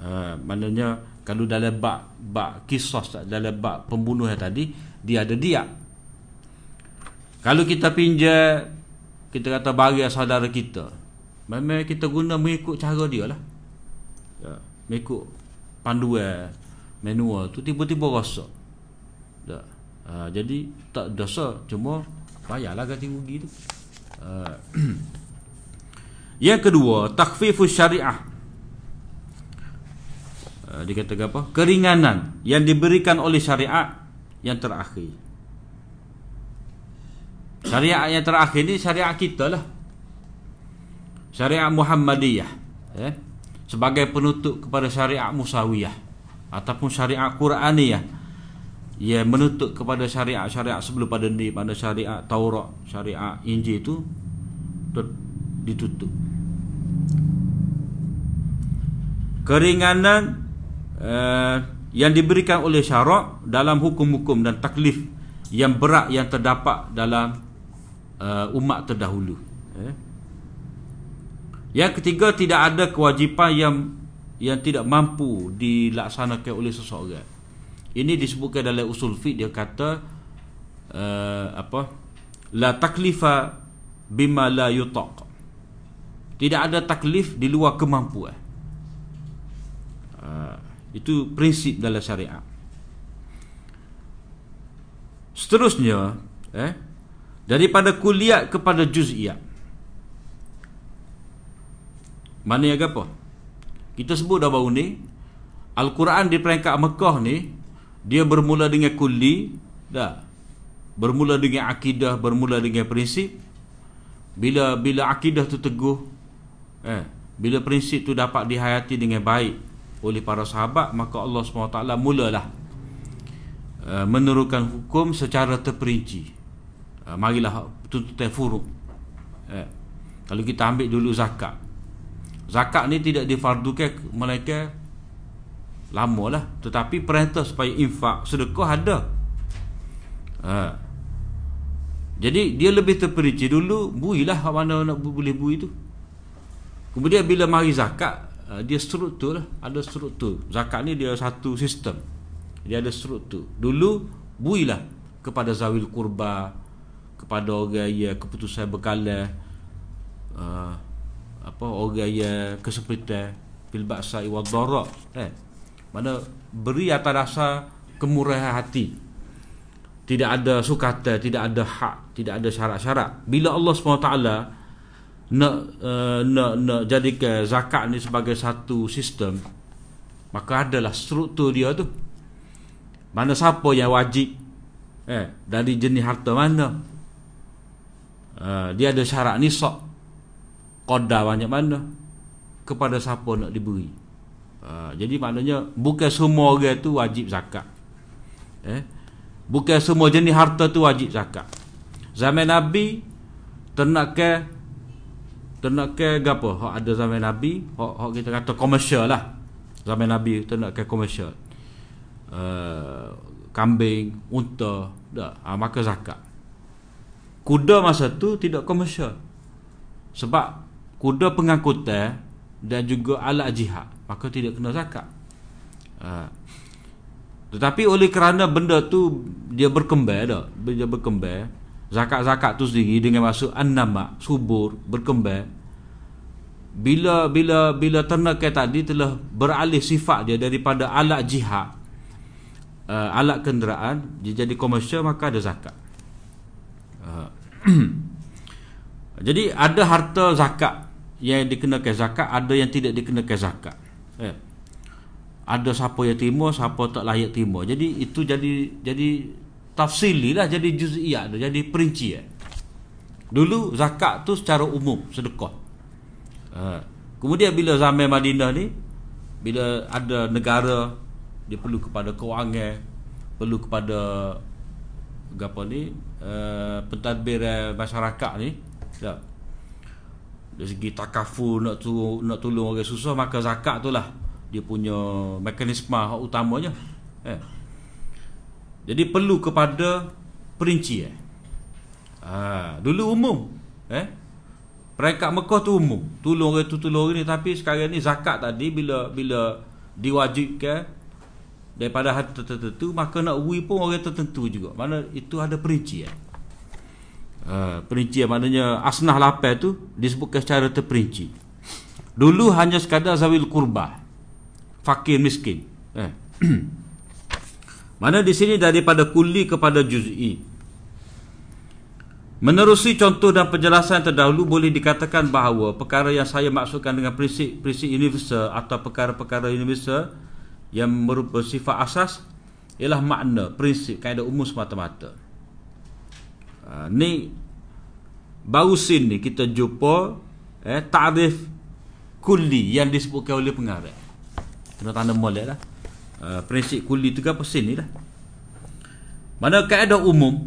Ha, maknanya kalau dalam bab bab kisah dalam bab pembunuhan tadi dia ada dia. Kalau kita pinjam kita kata bagi saudara kita memang kita guna mengikut cara dia lah. Ya, mengikut panduan manual tu tiba-tiba rosak tak. Ha, jadi tak dosa cuma bayarlah ganti rugi tu ha. Yang kedua, takhfifus syariah. Dia kata apa? Keringanan yang diberikan oleh syariat yang terakhir. Syariat yang terakhir ni syariat kita lah. Syariat Muhammadiyah. Eh? Sebagai penutup kepada syariat Musawiyah. Ataupun syariat Quraniyah. Ia menutup kepada syariat-syariat sebelum pada ni. Pada syariat Taurat, syariat Injil itu ditutup. Keringanan uh, yang diberikan oleh syarak dalam hukum-hukum dan taklif yang berat yang terdapat dalam uh, umat terdahulu. Eh? Yang ketiga tidak ada kewajipan yang yang tidak mampu dilaksanakan oleh seseorang. Ini disebutkan dalam usul fiqh dia kata uh, apa? La taklifa bima la yutaq. Tidak ada taklif di luar kemampuan. Uh, itu prinsip dalam syariat. Seterusnya, eh, daripada kuliah kepada juz'iyah. Mana yang apa? Kita sebut dah baru ni, Al-Quran di peringkat Mekah ni, dia bermula dengan kuli, dah. Bermula dengan akidah, bermula dengan prinsip. Bila bila akidah tu teguh, eh, bila prinsip tu dapat dihayati dengan baik oleh para sahabat, maka Allah SWT mulalah uh, menurunkan hukum secara terperinci. Uh, marilah tuntutan furuk. Eh, kalau kita ambil dulu zakat. Zakat ni tidak difardukan melainkan lama lah. Tetapi perintah supaya infak sedekah ada. Ha. jadi dia lebih terperinci dulu builah mana nak boleh bui tu. Kemudian bila mari zakat ha, dia struktur lah. Ada struktur. Zakat ni dia satu sistem. Dia ada struktur. Dulu builah kepada zawil kurba kepada orang yang keputusan berkala uh, apa orang yang kesepitan fil ba'sa wa dharra eh. Mana beri atas dasar kemurahan hati. Tidak ada sukata tidak ada hak tidak ada syarat-syarat. Bila Allah SWT nak uh, nak nak jadikan zakat ni sebagai satu sistem maka adalah struktur dia tu. Mana siapa yang wajib eh dari jenis harta mana. Uh, dia ada syarat nisab qadar banyak mana? Kepada siapa nak diberi? Ha, jadi maknanya bukan semua orang tu wajib zakat. Eh? Bukan semua jenis harta tu wajib zakat. Zaman nabi ternak ke ternak ke gapo hak ada zaman nabi hak hak kita kata komersial lah. Zaman nabi ternak ke komersial. Uh, kambing unta dah. Ha, maka zakat. Kuda masa tu tidak komersial. Sebab kuda pengangkutan dan juga alat jihad maka tidak kena zakat. Ha. tetapi oleh kerana benda tu dia berkembang dah dia berkembang zakat-zakat tu sendiri dengan masuk an-nama subur berkembang. Bila bila bila ternakan tadi telah beralih sifat dia daripada alat jihad uh, alat kenderaan dia jadi komersial maka ada zakat. Uh, jadi ada harta zakat yang dikenakan zakat ada yang tidak dikenakan zakat eh. ada siapa yang terima siapa tak layak terima jadi itu jadi jadi tafsili lah jadi juz'iyah jadi perinci eh. dulu zakat tu secara umum sedekah eh. kemudian bila zaman Madinah ni bila ada negara dia perlu kepada kewangan perlu kepada apa ni uh, pentadbir masyarakat ni ya dari segi takafu nak tu nak tolong orang susah maka zakat tu lah dia punya mekanisme utamanya eh. jadi perlu kepada perinci eh. ha, dulu umum eh. peringkat Mekah tu umum tolong orang tu tolong orang ni tapi sekarang ni zakat tadi bila bila diwajibkan daripada harta tertentu maka nak uwi pun orang tertentu juga mana itu ada perinci eh. Uh, perincian maknanya asnah lapar tu disebutkan secara terperinci dulu hanya sekadar zawil kurba fakir miskin eh. mana di sini daripada kuli kepada juz'i Menerusi contoh dan penjelasan terdahulu boleh dikatakan bahawa perkara yang saya maksudkan dengan prinsip-prinsip universal atau perkara-perkara universal yang bersifat asas ialah makna, prinsip, kaedah umum semata-mata. Ha, ni baru sin ni kita jumpa eh, ta'rif kulli yang disebutkan oleh pengarah. Kena tanda molek lah. Uh, prinsip kulli tu kan sin ni lah. Mana kaedah umum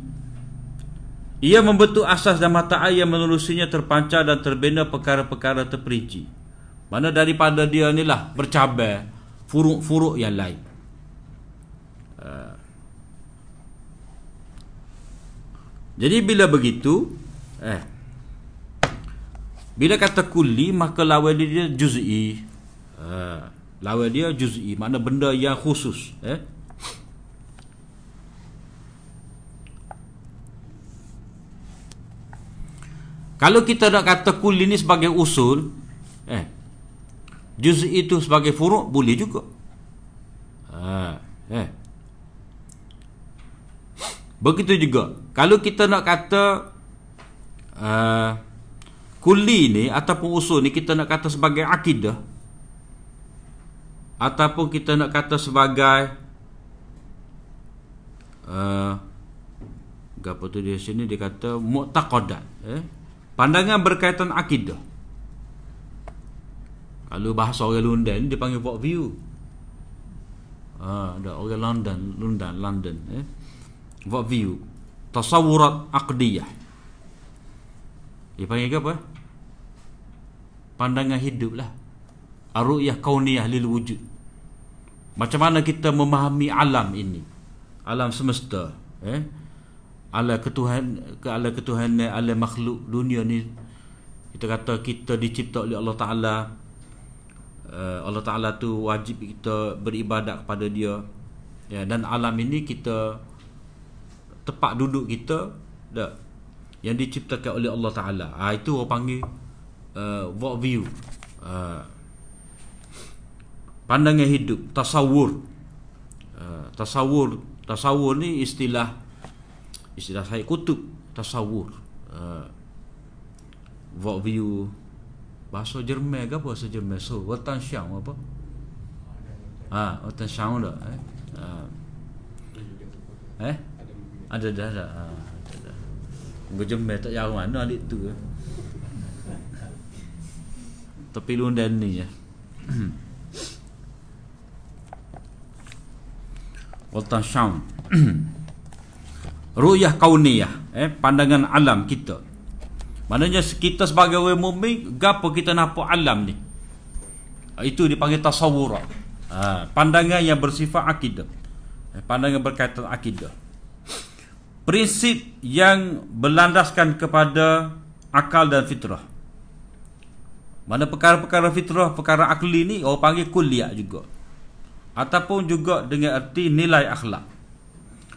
ia membentuk asas dan mata air yang menerusinya terpancar dan terbina perkara-perkara terperinci. Mana daripada dia ni lah bercabar furuk-furuk yang lain. Uh. Jadi bila begitu, eh, bila kata kuli maka lawan dia juz'i. Uh, lawan dia juz'i, mana benda yang khusus. Eh? Kalau kita nak kata kul ini sebagai usul, eh, juz itu sebagai furuk boleh juga. Ha, eh. Begitu juga. Kalau kita nak kata uh, kulli ni ataupun usul ni kita nak kata sebagai akidah ataupun kita nak kata sebagai uh, apa tu dia sini dia kata mu'taqadat eh Pandangan berkaitan akidah. Kalau bahasa orang London dia panggil view. Ah, ada orang London, London, London, eh. What view? Tasawurat aqdiyah. Panggil apa? Pandangan hidup lah. Ar-ru'yah kauniyah lil wujud. Macam mana kita memahami alam ini? Alam semesta, eh? ala ketuhan ke ala ketuhan ala makhluk dunia ni kita kata kita dicipta oleh Allah Taala uh, Allah Taala tu wajib kita beribadat kepada dia ya dan alam ini kita tepat duduk kita dak yang diciptakan oleh Allah Taala. Ah itu orang panggil uh, walk view. Uh, pandangan hidup tasawur. Uh, tasawur tasawur ni istilah istilah saya kutub tasawur. Uh, view bahasa Jerman ke apa bahasa Jerman? So watan syam apa? Ha watan syam dah eh? Uh, eh ada dah ada ha Gua Jerman tak jauh mana adik tu. Tapi London ni ya. Watan syam. Ru'yah kauniyah eh pandangan alam kita. Maknanya kita sebagai orang mukmin gapo kita nampak alam ni? Itu dipanggil tasawur ha, pandangan yang bersifat akidah. Eh, pandangan berkaitan akidah prinsip yang berlandaskan kepada akal dan fitrah mana perkara-perkara fitrah perkara akli ni orang panggil kuliah juga ataupun juga dengan erti nilai akhlak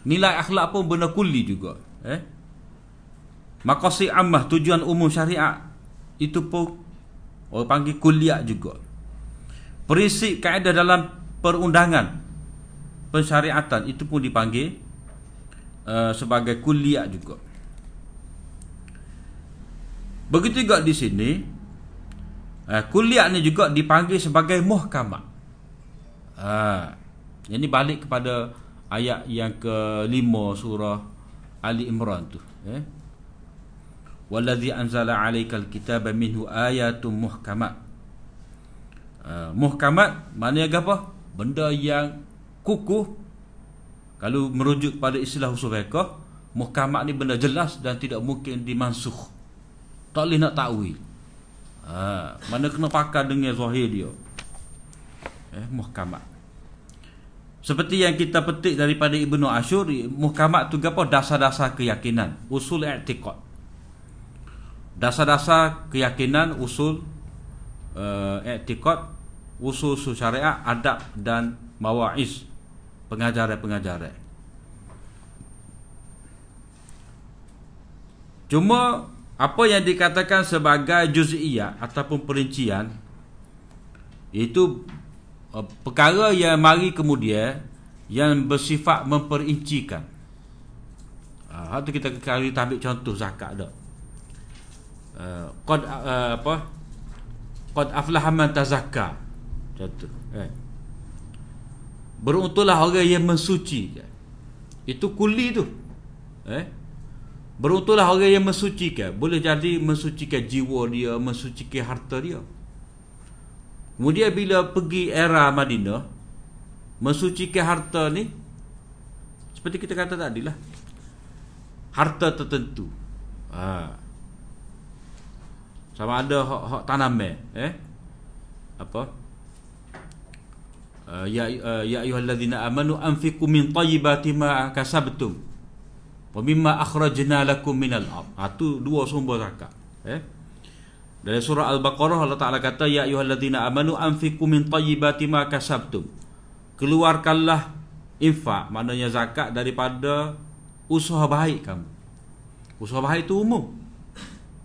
Nilai akhlak pun benda kuli juga. Eh? Makasih ammah tujuan umum syariat itu pun orang panggil kuliah juga. Prinsip kaedah dalam perundangan pensyariatan itu pun dipanggil uh, sebagai kuliah juga. Begitu juga di sini uh, kuliah ni juga dipanggil sebagai muhkamah. Uh, ini balik kepada ayat yang kelima surah Ali Imran tu eh wallazi anzala alaikal kitaba minhu ayatun muhkamat uh, muhkamat maknanya apa benda yang kukuh kalau merujuk pada istilah usul fiqh muhkamat ni benda jelas dan tidak mungkin dimansuh. Tak boleh nak takwil. Ha, mana kena pakai dengan zahir dia. Eh muhkamat seperti yang kita petik daripada Ibnu Ashur, muhkamat tu apa? Dasar-dasar keyakinan, usul i'tiqad. Dasar-dasar keyakinan, usul uh, i'tiqad, usul syariat, adab dan mawa'iz, pengajaran-pengajaran. Cuma apa yang dikatakan sebagai juz'iyah ataupun perincian itu Uh, perkara yang mari kemudian yang bersifat memperincikan. Ha, Ha tu kita kali ambil contoh zakat dah. Uh, qad uh, apa? Qad aflaha man tazakka. Contoh. Eh. Beruntunglah orang yang mensucikan. Itu kuli tu. Eh? Beruntunglah orang yang mensucikan. Boleh jadi mensucikan jiwa dia, mensucikan harta dia. Kemudian bila pergi era Madinah, mensucikan harta ni seperti kita kata tadi lah. Harta tertentu. Ha. Sama ada hak, hak tanam eh. Apa? Uh, ya uh, ya ayyuhallazina amanu anfiqu min tayyibati ma kasabtum wa mimma akhrajna lakum minal ard. Ha tu dua sumber zakat. Eh? Dari surah Al-Baqarah Allah Taala kata ya ayyuhallazina amanu anfiqu min tayyibati ma kasabtum. Keluarkanlah infak maknanya zakat daripada usaha baik kamu. Usaha baik itu umum.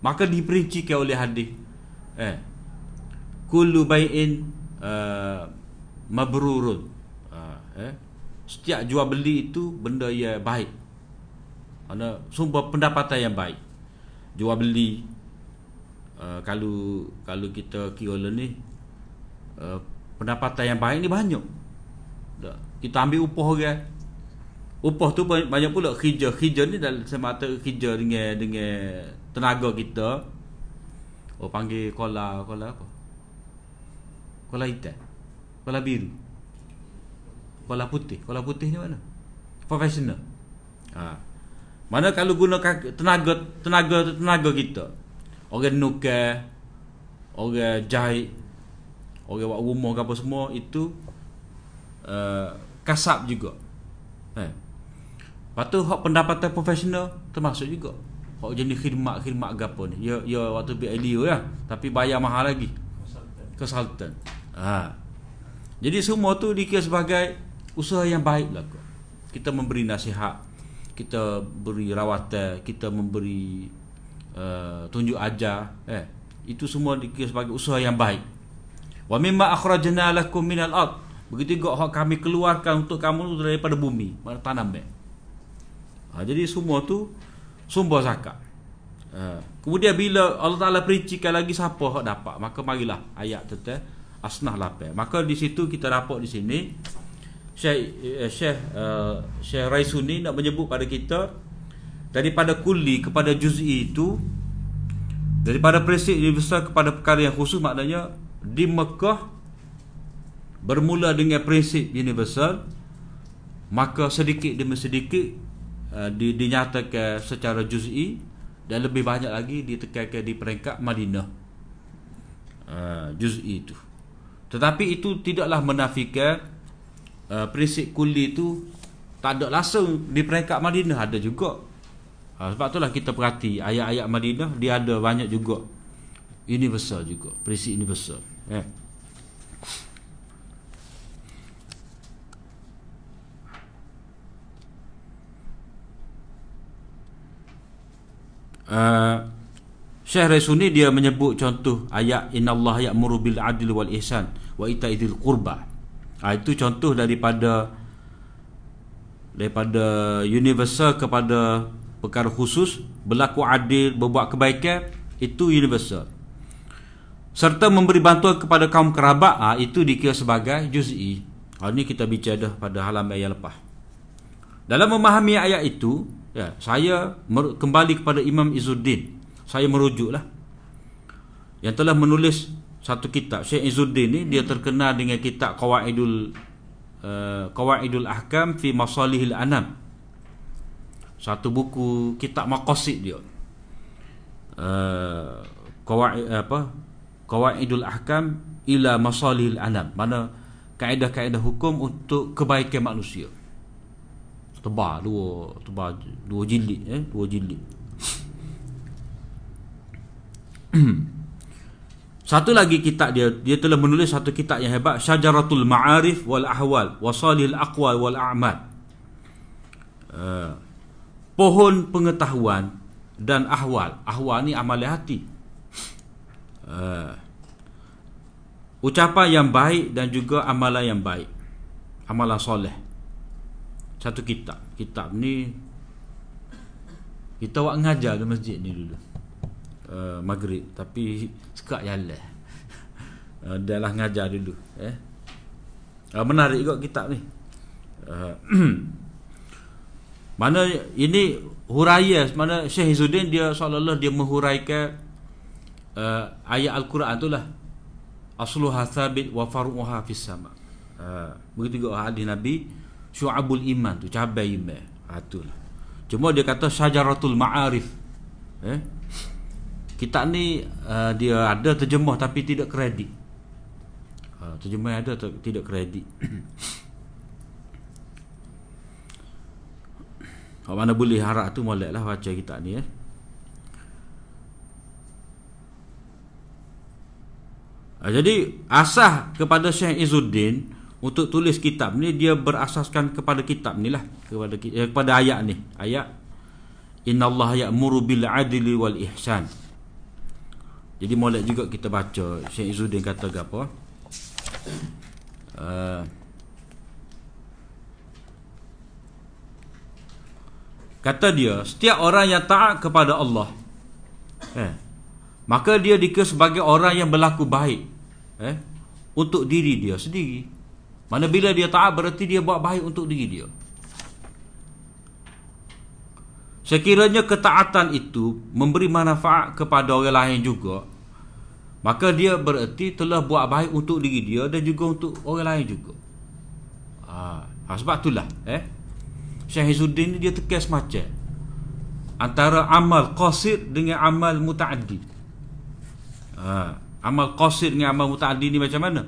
Maka diperincikan oleh hadis eh kullu bai'in uh, mabrurun. Uh, eh? Setiap jual beli itu benda yang baik. Mana sumber pendapatan yang baik. Jual beli uh, kalau kalau kita kira ni uh, pendapatan yang baik ni banyak. Tak. kita ambil upah orang. Upah tu banyak pula kerja. Kerja ni dalam semata kerja dengan dengan tenaga kita. Oh panggil kola kola apa? Kola hitam kola biru kola putih kola putih ni mana profesional ha mana kalau guna tenaga tenaga tenaga kita. Orang nukar, orang jahit, orang buat rumah ke apa semua itu uh, kasap juga. Eh. Lepas tu hak pendapatan profesional termasuk juga. Hak jenis khidmat-khidmat ke apa ni. Ya ya waktu BLU ya, tapi bayar mahal lagi. Consultant. Ha. Jadi semua tu dikira sebagai usaha yang baik lah. Kita memberi nasihat kita beri rawatan kita memberi uh, tunjuk ajar eh. Itu semua dikira sebagai usaha yang baik. Wa mimma akhrajna lakum minal ard. Begitu juga hak kami keluarkan untuk kamu daripada bumi tanam eh. Ha, jadi semua tu sumber zakat. Uh, kemudian bila Allah Taala perincikan lagi siapa hak dapat maka marilah ayat tu asnah lapai maka di situ kita dapat di sini Syekh uh, Syekh uh, Syekh Raisuni nak menyebut pada kita daripada kulli kepada juz'i itu daripada prinsip universal kepada perkara yang khusus maknanya di Mekah bermula dengan prinsip universal maka sedikit demi sedikit uh, di, dinyatakan secara juz'i dan lebih banyak lagi ditekankan di peringkat Madinah. Uh, juz'i itu tetapi itu tidaklah menafikan uh, prinsip kuli tu tak ada langsung di peringkat Madinah ada juga. Ha, sebab itulah kita perhati ayat-ayat Madinah dia ada banyak juga universal juga, prinsip universal. Eh. Uh, Syekh Rasuni dia menyebut contoh ayat innallaha ya'muru bil adli wal ihsan wa ita'idzil qurbah ha, itu contoh daripada daripada universal kepada perkara khusus berlaku adil berbuat kebaikan itu universal. Serta memberi bantuan kepada kaum kerabat ha, itu dikira sebagai juz'i. Ha, ini kita bicara dah pada halaman yang lepas. Dalam memahami ayat itu ya, saya kembali kepada Imam Izzuddin saya merujuklah yang telah menulis satu kitab Syekh Izzuddin ni dia terkenal dengan kitab Qawaidul uh, Qawaidul Ahkam fi Masalihil Anam. Satu buku kitab maqasid dia. Uh, Qawaid apa? Qawaidul Ahkam ila Masalihil Anam. Mana kaedah-kaedah hukum untuk kebaikan manusia. Tebal dua tebal dua jilid eh dua jilid. Satu lagi kitab dia dia telah menulis satu kitab yang hebat Syajaratul Ma'arif wal Ahwal Wasalil Aqwal wal A'mal. Uh, pohon pengetahuan dan ahwal. Ahwal ni amalan hati. Uh, ucapan yang baik dan juga amalan yang baik. Amalan soleh. Satu kitab. Kitab ni Kita buat ngajar di masjid ni dulu. Uh, maghrib tapi sekak jalan. Uh, dah lah ngajar dulu eh. Uh, menarik juga kitab ni. Uh, mana ini huraya mana Syekh Izzuddin dia seolah-olah dia menghuraikan uh, ayat al-Quran itulah asluha thabit wa faruha fis sama. Uh, begitu juga hadis Nabi syu'abul iman tu cabai iman. Ha itulah. Cuma dia kata syajaratul ma'arif. Eh? Kitab ni uh, dia ada terjemah tapi tidak kredit. Uh, terjemah ada ter- tidak kredit. Kalau mana boleh harap tu molek lah baca kitab ni eh. Ha, jadi asah kepada Syekh Izzuddin untuk tulis kitab ni dia berasaskan kepada kitab ni lah kepada eh, kepada ayat ni ayat innallaha ya'muru bil adli wal ihsan jadi molek juga kita baca. Syekh Izzuddin kata apa? Uh, Kata dia, setiap orang yang taat kepada Allah eh, Maka dia dikira sebagai orang yang berlaku baik eh, Untuk diri dia sendiri. Mana bila dia taat berarti dia buat baik untuk diri dia. Sekiranya ketaatan itu memberi manfaat kepada orang lain juga Maka dia berarti telah buat baik untuk diri dia dan juga untuk orang lain juga ha, Sebab itulah eh, Syekh Izzuddin ni dia tekan semacam antara amal qasir dengan amal mutaaddi. Ha, amal qasir dengan amal mutaaddi ni macam mana?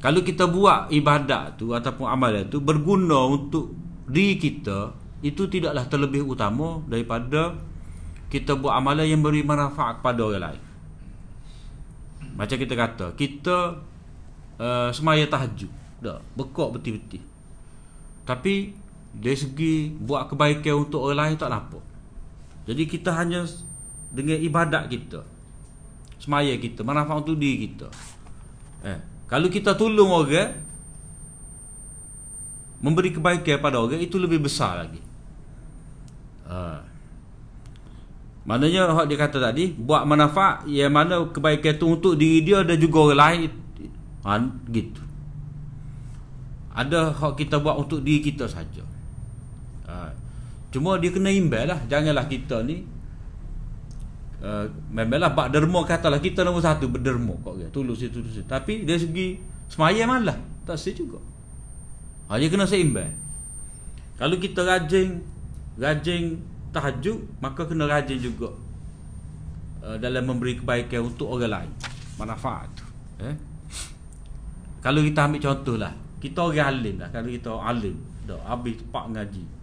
Kalau kita buat ibadat tu ataupun amal itu berguna untuk diri kita, itu tidaklah terlebih utama daripada kita buat amalan yang beri manfaat kepada orang lain. Macam kita kata, kita uh, semaya tahajud. Dah, bekok betul-betul. Tapi dari segi buat kebaikan untuk orang lain tak nampak jadi kita hanya dengan ibadat kita semaya kita manfaat untuk diri kita eh, kalau kita tolong orang memberi kebaikan pada orang itu lebih besar lagi ha. Maknanya dia kata tadi buat manfaat yang mana kebaikan itu untuk diri dia dan juga orang lain. Ha, gitu. Ada hak kita buat untuk diri kita saja. Cuma dia kena imbal lah. Janganlah kita ni uh, Memanglah bak derma katalah Kita nombor satu berderma kok dia. Tulus itu tulus Tapi dari segi Semaya malah Tak sih juga. Ha, Dia kena seimbang Kalau kita rajin Rajin tahajud Maka kena rajin juga uh, Dalam memberi kebaikan Untuk orang lain Manfaat tu eh? Kalau kita ambil contoh lah Kita orang alim lah Kalau kita alim Dah habis pak ngaji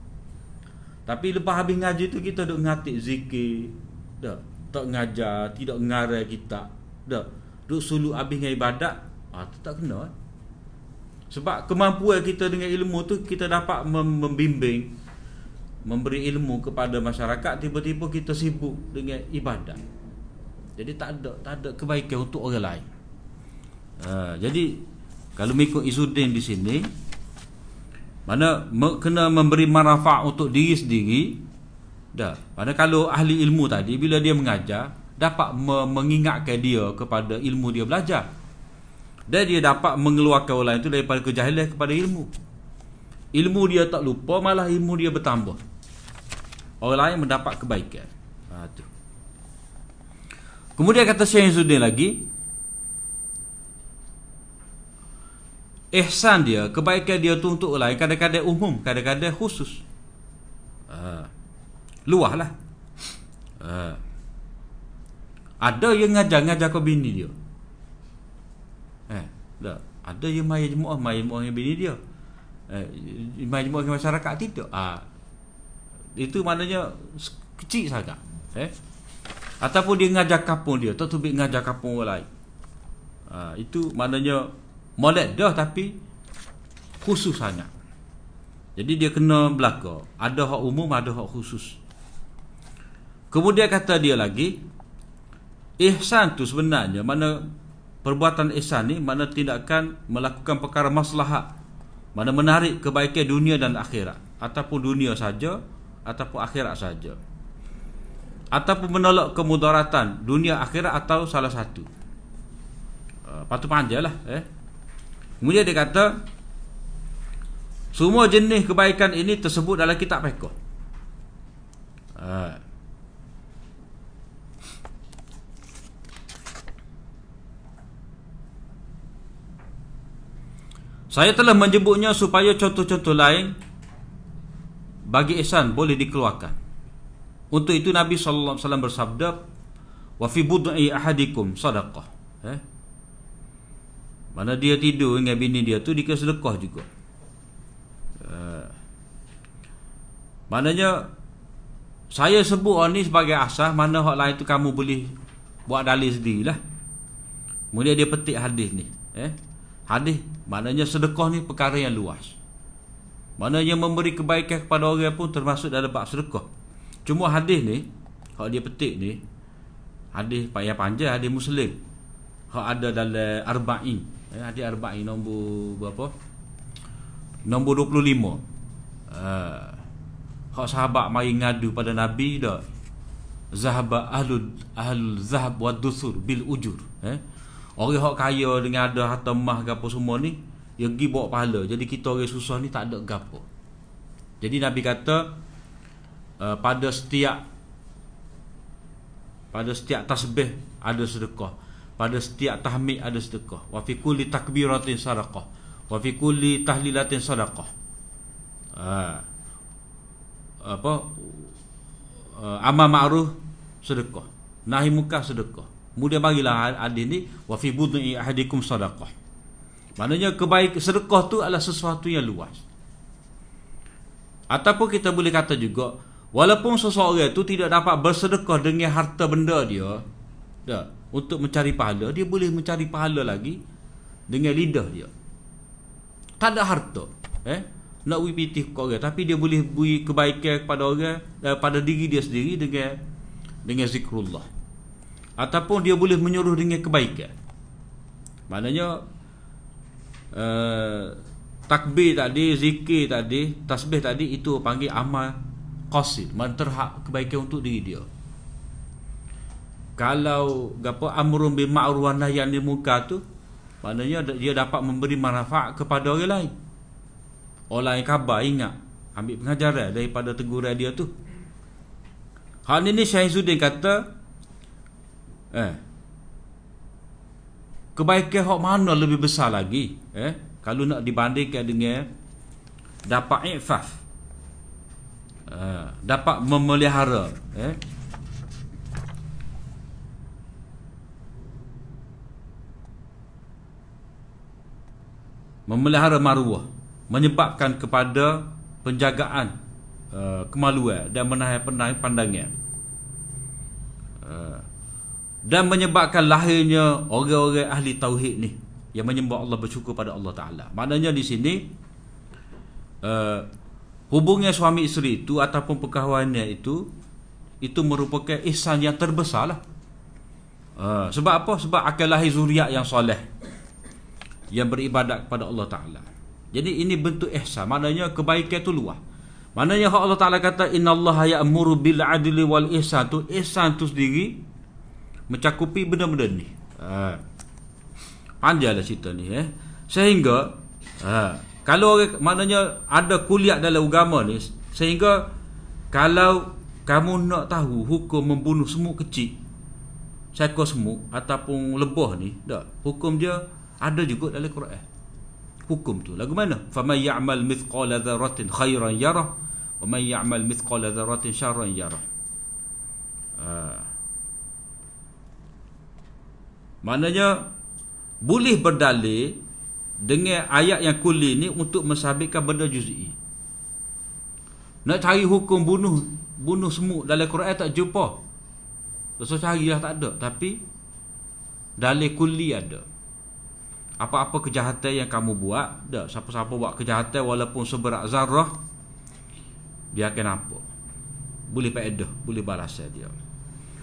tapi lepas habis ngaji tu kita duk ngatik zikir. Tak. Tak ngajar, tidak ngarai kita. Tak. Duk suluk habis dengan ibadat. Ah tu tak kena. Eh? Sebab kemampuan kita dengan ilmu tu kita dapat membimbing memberi ilmu kepada masyarakat tiba-tiba kita sibuk dengan ibadat. Jadi tak ada tak ada kebaikan untuk orang lain. Ha, jadi kalau mengikut Izzuddin di sini mana kena memberi manfaat untuk diri sendiri dah pada kalau ahli ilmu tadi bila dia mengajar dapat me, mengingatkan dia kepada ilmu dia belajar dan dia dapat mengeluarkan orang lain itu daripada kejahilan kepada ilmu ilmu dia tak lupa malah ilmu dia bertambah orang lain mendapat kebaikan ha, tu. kemudian kata Syekh Zuddin lagi ihsan dia, kebaikan dia tu untuk lain kadang-kadang umum, kadang-kadang khusus. Uh, luah lah. Uh, ada yang ngajar-ngajar ke bini dia. Eh. Ada yang mai jemaah, mai jemaah dengan bini dia. Eh, mai jemaah dengan masyarakat tidak. Ah. Itu maknanya kecil saja. Eh. Ataupun dia ngajar kampung dia, tak tu ngajar kampung orang lain. Ah, itu maknanya molek dah tapi khusus sangat jadi dia kena belaka ada hak umum ada hak khusus kemudian kata dia lagi ihsan tu sebenarnya mana perbuatan ihsan ni mana tindakan melakukan perkara maslahat mana menarik kebaikan dunia dan akhirat ataupun dunia saja ataupun akhirat saja ataupun menolak kemudaratan dunia akhirat atau salah satu. Uh, patut panjanglah eh. Kemudian dia kata semua jenis kebaikan ini tersebut dalam kitab fiqh. Uh, Saya telah menyebutnya supaya contoh-contoh lain bagi ihsan boleh dikeluarkan. Untuk itu Nabi sallallahu alaihi wasallam bersabda, "Wa fi bud'i ahadikum sadaqah." Eh? Mana dia tidur dengan bini dia tu dikira sedekah juga. Uh, maknanya saya sebut ni sebagai asas mana hak lain tu kamu boleh buat dalil sendirilah. Kemudian dia petik hadis ni, eh? Hadis maknanya sedekah ni perkara yang luas. Maknanya memberi kebaikan kepada orang pun termasuk dalam bab sedekah. Cuma hadis ni, hak dia petik ni, hadis payah panjang hadis Muslim. Hak ada dalam Arba'in. Eh, hadis Arba'in nombor berapa? Nombor 25. Uh, ah, hak sahabat mari ngadu pada Nabi dah. Zahaba ahlul ahlul zahab wa dusur bil ujur. Eh? Orang hak kaya dengan ada harta emas ke apa semua ni Dia pergi bawa pahala. Jadi kita orang susah ni tak ada gapo. Jadi Nabi kata uh, Pada setiap Pada setiap tasbih Ada sedekah. Pada setiap tahmid ada sedekah. Wa fi kulli takbiratin sadaqah. Wa fi kulli tahlilatin sadaqah. Uh, Apa? Uh, Amal ma'ruf sedekah. Nahi muka sedekah. Kemudian bagilah hadis ni wa fi budhi ahadikum sadaqah. Maknanya kebaik sedekah tu adalah sesuatu yang luas. Ataupun kita boleh kata juga walaupun seseorang itu tidak dapat bersedekah dengan harta benda dia, dah, untuk mencari pahala, dia boleh mencari pahala lagi dengan lidah dia. Tak ada harta, eh? Nak wipiti ke orang tapi dia boleh beri kebaikan kepada orang eh, pada diri dia sendiri dengan dengan zikrullah ataupun dia boleh menyuruh dengan kebaikan maknanya uh, takbir tadi zikir tadi tasbih tadi itu panggil amal qasid menterhak kebaikan untuk diri dia. Kalau gapo amrun bil ma'ruf wa nahyan anil munkar tu maknanya dia dapat memberi manfaat kepada orang lain. Orang yang khabar ingat. Ambil pengajaran daripada teguran dia tu. Hal ini Syahizuddin kata eh kebaikan hak mana lebih besar lagi? Eh? Kalau nak dibandingkan dengan dapat ifaf eh, dapat memelihara eh? Memelihara maruah. Menyebabkan kepada penjagaan uh, kemaluan dan menahan pandangan. Uh, dan menyebabkan lahirnya orang-orang ahli tauhid ni yang menyembah Allah bersyukur pada Allah Taala. Maknanya di sini uh, hubungan suami isteri itu ataupun perkahwinan itu itu merupakan ihsan yang terbesar lah. Uh, sebab apa? Sebab akan lahir zuriat yang soleh yang beribadat kepada Allah Taala. Jadi ini bentuk ihsan. Maknanya kebaikan itu luas. Maknanya Allah Taala kata innallaha ya'muru bil adli wal ihsan tu ihsan tu sendiri mencakupi benda-benda ni. Ha. Panjanglah cerita ni eh. Sehingga ha, kalau orang maknanya ada kuliah dalam agama ni sehingga kalau kamu nak tahu hukum membunuh semut kecil seekor semut ataupun lebah ni dak hukum dia ada juga dalam Quran hukum tu lagu mana faman ya'mal mithqala dzarratin khairan yarah wa man ya'mal mithqala dzarratin syarran yarah ha. Maknanya boleh berdalil dengan ayat yang kuli ni untuk mensabitkan benda juz'i. Nak cari hukum bunuh bunuh semut dalam Quran tak jumpa. Dosa carilah tak ada, tapi dalil kuli ada. Apa-apa kejahatan yang kamu buat, dak siapa-siapa buat kejahatan walaupun seberat zarah dia akan apa? Boleh faedah, boleh balasan dia.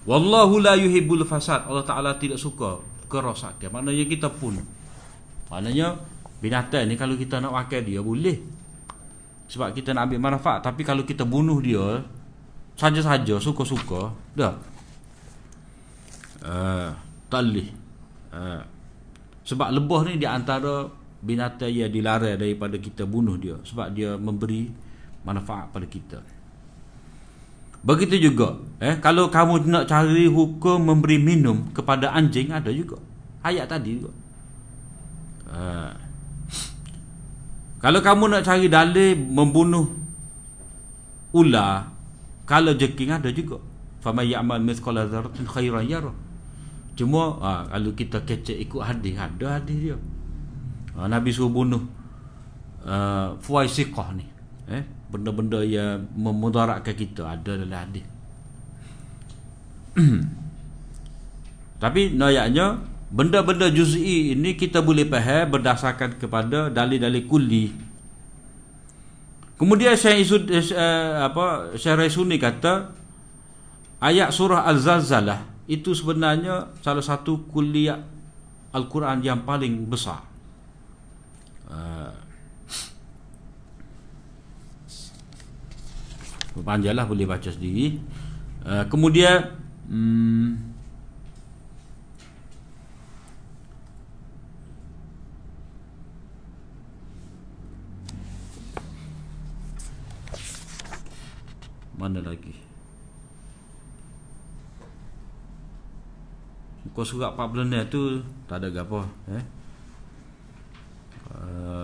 Wallahu la yuhibbul fasad. Allah Taala tidak suka kerosakan maknanya kita pun. Maknanya binatang ni kalau kita nak pakai dia boleh. Sebab kita nak ambil manfaat. Tapi kalau kita bunuh dia saja-saja suka-suka dah. Uh, tak boleh. Uh, sebab lebah ni di antara binatang yang dilarang daripada kita bunuh dia. Sebab dia memberi manfaat pada kita begitu juga eh kalau kamu nak cari hukum memberi minum kepada anjing ada juga. Ayat tadi juga. Uh, kalau kamu nak cari dalil membunuh ular kalau jeking ada juga. Faman ya'mal mithqala dzarratin khairan yarah. Cuma ha, kalau kita kecek ikut hadis ada hadis dia. Ha, nabi suruh bunuh uh, fuaisiqah ni eh benda-benda yang memudaratkan kita ada dalam hadis. Tapi nayaknya benda-benda juz'i ini kita boleh faham berdasarkan kepada dalil-dalil kulli. Kemudian Syekh Isud uh, apa Syekh Raisuni kata ayat surah Al-Zalzalah itu sebenarnya salah satu kuliah Al-Quran yang paling besar. Uh, panjanglah boleh baca sendiri uh, kemudian hmm, Mana lagi Muka surat 14 ni tu Tak ada apa eh? Uh,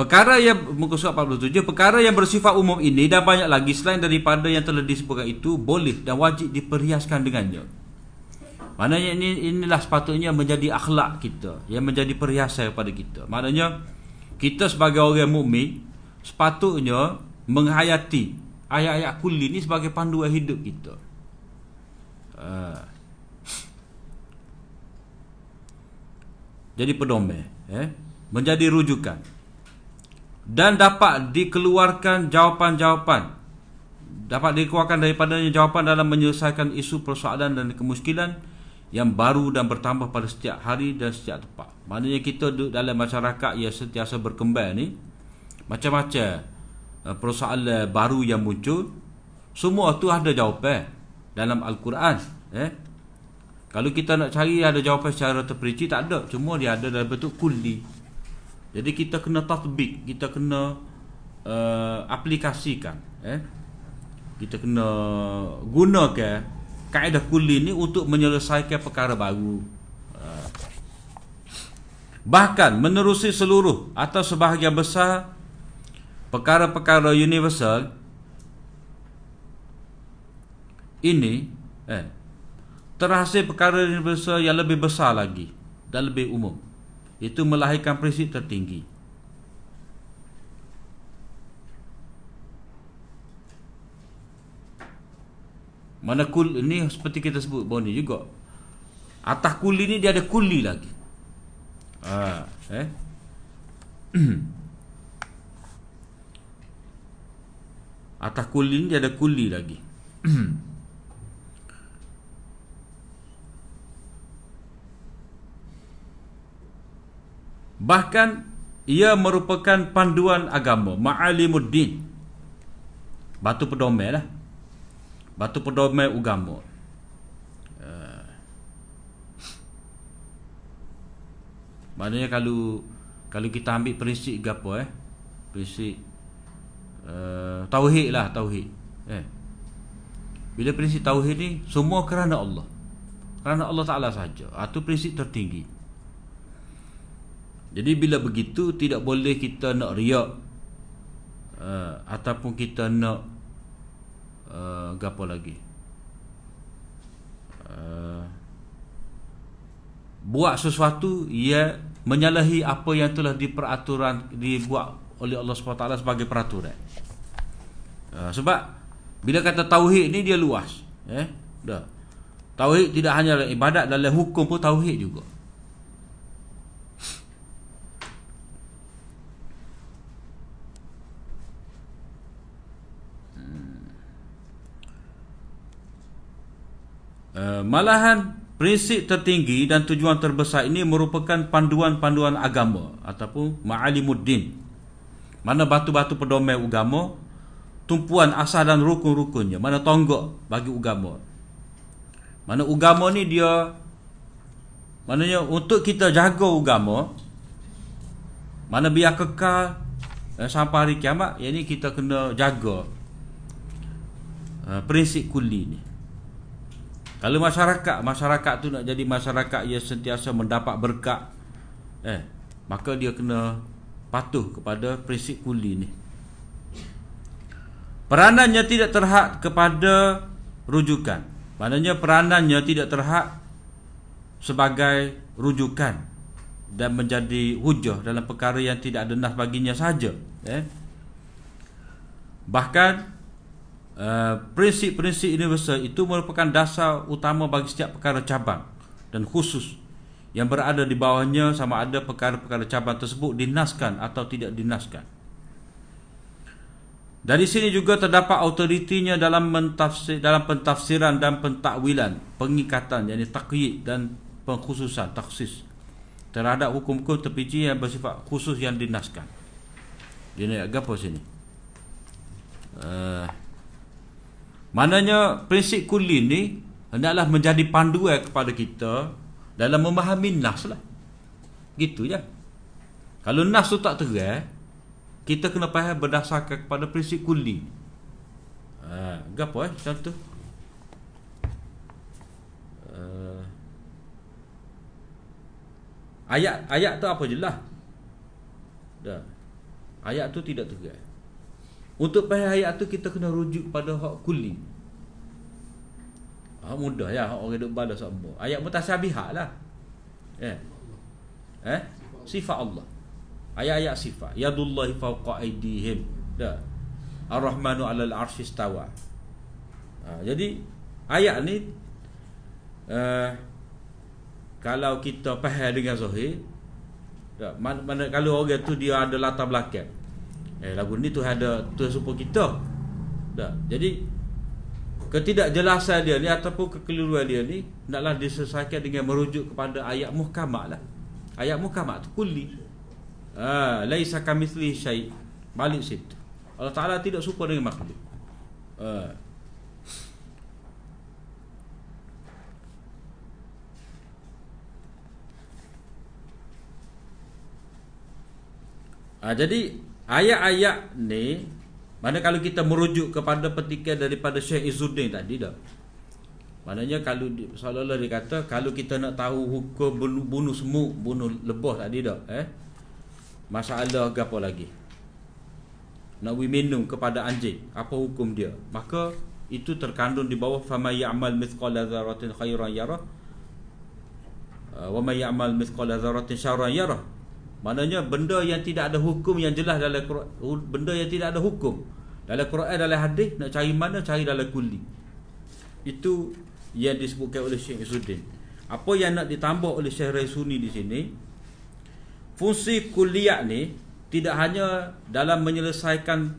perkara yang Muka surat 47 Perkara yang bersifat umum ini Dan banyak lagi Selain daripada yang telah disebutkan itu Boleh dan wajib diperhiaskan dengannya Maknanya ini, inilah sepatutnya menjadi akhlak kita Yang menjadi perhiasan kepada kita Maknanya Kita sebagai orang mukmin Sepatutnya menghayati ayat-ayat kulli ni sebagai panduan hidup kita. Uh. Jadi pedoman, eh, menjadi rujukan dan dapat dikeluarkan jawapan-jawapan. Dapat dikeluarkan daripada jawapan dalam menyelesaikan isu persoalan dan kemuskilan yang baru dan bertambah pada setiap hari dan setiap tempat. Maknanya kita duduk dalam masyarakat yang sentiasa berkembang ni macam-macam Uh, persoalan baru yang muncul semua tu ada jawapan dalam al-Quran eh. Kalau kita nak cari ada jawapan secara terperinci tak ada. Cuma dia ada dalam bentuk kulli jadi kita kena tatbik kita kena uh, aplikasikan eh. Kita kena gunakan kaedah kulli ni untuk menyelesaikan perkara baru. Uh. bahkan menerusi seluruh atau sebahagian besar perkara-perkara universal ini eh terhasil perkara universal yang lebih besar lagi dan lebih umum itu melahirkan prinsip tertinggi. Mana kul ini seperti kita sebut bawah ni juga. Atas kuli ni dia ada kuli lagi. Ah eh? Atas kuli ni dia ada kuli lagi Bahkan ia merupakan panduan agama Ma'alimuddin. Batu pedoman lah. Batu pedoman agama uh. Maknanya kalau Kalau kita ambil prinsip apa eh? Prinsip uh, tauhid lah tauhid. Eh. bila prinsip tauhid ni semua kerana Allah. Kerana Allah Taala saja itu ah, prinsip tertinggi jadi bila begitu tidak boleh kita nak riak uh, ataupun kita nak uh, gapo lagi uh, buat sesuatu ia menyalahi apa yang telah diperaturan dibuat oleh Allah SWT sebagai peraturan. Uh, sebab bila kata tauhid ni dia luas, eh? Dah. Tauhid tidak hanya ibadat dalam hukum pun tauhid juga. Uh, malahan prinsip tertinggi dan tujuan terbesar ini merupakan panduan-panduan agama ataupun ma'alimuddin. Mana batu-batu pedoman agama tumpuan asal dan rukun-rukunnya mana tonggak bagi agama mana agama ni dia maknanya untuk kita jaga agama mana biar kekal eh, sampai hari kiamat yang ni kita kena jaga uh, prinsip kuli ni kalau masyarakat masyarakat tu nak jadi masyarakat yang sentiasa mendapat berkat eh maka dia kena patuh kepada prinsip kuli ni Peranannya tidak terhad kepada rujukan. Maknanya peranannya tidak terhad sebagai rujukan dan menjadi hujah dalam perkara yang tidak ada nas baginya saja. Eh? Bahkan uh, prinsip-prinsip universal itu merupakan dasar utama bagi setiap perkara cabang dan khusus yang berada di bawahnya sama ada perkara-perkara cabang tersebut dinaskan atau tidak dinaskan. Dari sini juga terdapat autoritinya dalam mentafsir dalam pentafsiran dan pentakwilan, pengikatan yakni takyid dan pengkhususan taksis terhadap hukum-hukum terpinci yang bersifat khusus yang dinaskan. Dia nak apa sini? Uh, maknanya prinsip kuli ni hendaklah menjadi panduan kepada kita dalam memahami nas lah. Gitu je. Kalau nas tu tak terang, kita kena faham berdasarkan kepada prinsip kuli. Ha, gapo eh contoh? Uh, ayat ayat tu apa jelah? Dah. Ayat tu tidak tegas. Untuk faham ayat tu kita kena rujuk pada hak kuli. Ah mudah ya hak orang duk balas semua. Ayat mutasyabihat lah. Eh. Eh? Sifat Allah. Ayat-ayat sifat. Yadullahi fawqa aydihim. Dah. Ar-Rahmanu 'alal 'arsy istawa. Ha, jadi ayat ni uh, kalau kita faham dengan zahir mana, mana kalau orang tu dia ada latar belakang. Eh lagu ni tu ada tu support kita. Dah. Jadi ketidakjelasan dia ni ataupun kekeliruan dia ni naklah diselesaikan dengan merujuk kepada ayat muhkamat lah. Ayat muhkamat tu kulli. Ah, laisa kamitsli syai. Balik situ. Allah Taala tidak serupa dengan makhluk. Ah. Ah, jadi ayat-ayat ni mana kalau kita merujuk kepada petikan daripada Syekh Izzuddin tadi dah. Maknanya kalau seolah-olah dia kata kalau kita nak tahu hukum bunuh, bunuh semut, bunuh lebah tadi dah, eh? Masalah apa lagi Nak we minum kepada anjing Apa hukum dia Maka itu terkandung di bawah Fama ya'mal mithqala zaratin khairan yara uh, Wa ma ya'mal mithqala zaratin syarran yara Maknanya benda yang tidak ada hukum yang jelas dalam Quran Benda yang tidak ada hukum. Dalam Quran, dalam hadis Nak cari mana, cari dalam kuli Itu yang disebutkan oleh Syekh Isudin Apa yang nak ditambah oleh Syekh Raisuni di sini fungsi kuliah ni tidak hanya dalam menyelesaikan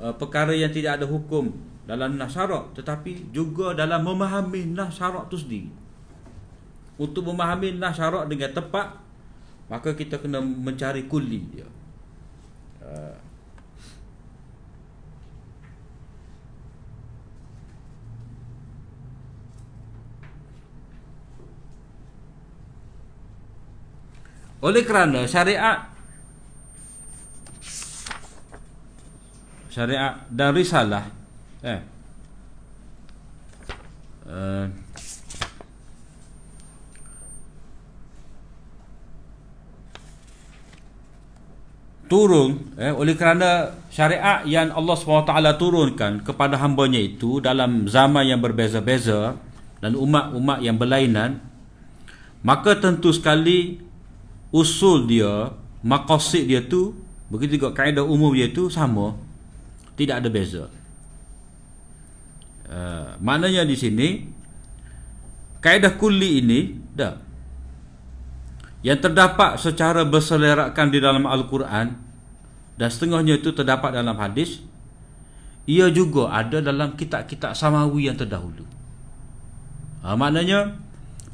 uh, perkara yang tidak ada hukum dalam nasyarak tetapi juga dalam memahami nasyarak itu sendiri. Untuk memahami nasyarak dengan tepat maka kita kena mencari kuli dia. Uh, Oleh kerana syariat syariat dan risalah eh uh, turun eh, oleh kerana syariat yang Allah SWT turunkan kepada hambanya itu dalam zaman yang berbeza-beza dan umat-umat yang berlainan maka tentu sekali usul dia maqasid dia tu begitu juga kaedah umum dia tu sama tidak ada beza. Uh, maknanya di sini kaedah kulli ini dah yang terdapat secara berselerakan di dalam Al-Quran dan setengahnya itu terdapat dalam hadis ia juga ada dalam kitab-kitab samawi yang terdahulu. Ha, maknanya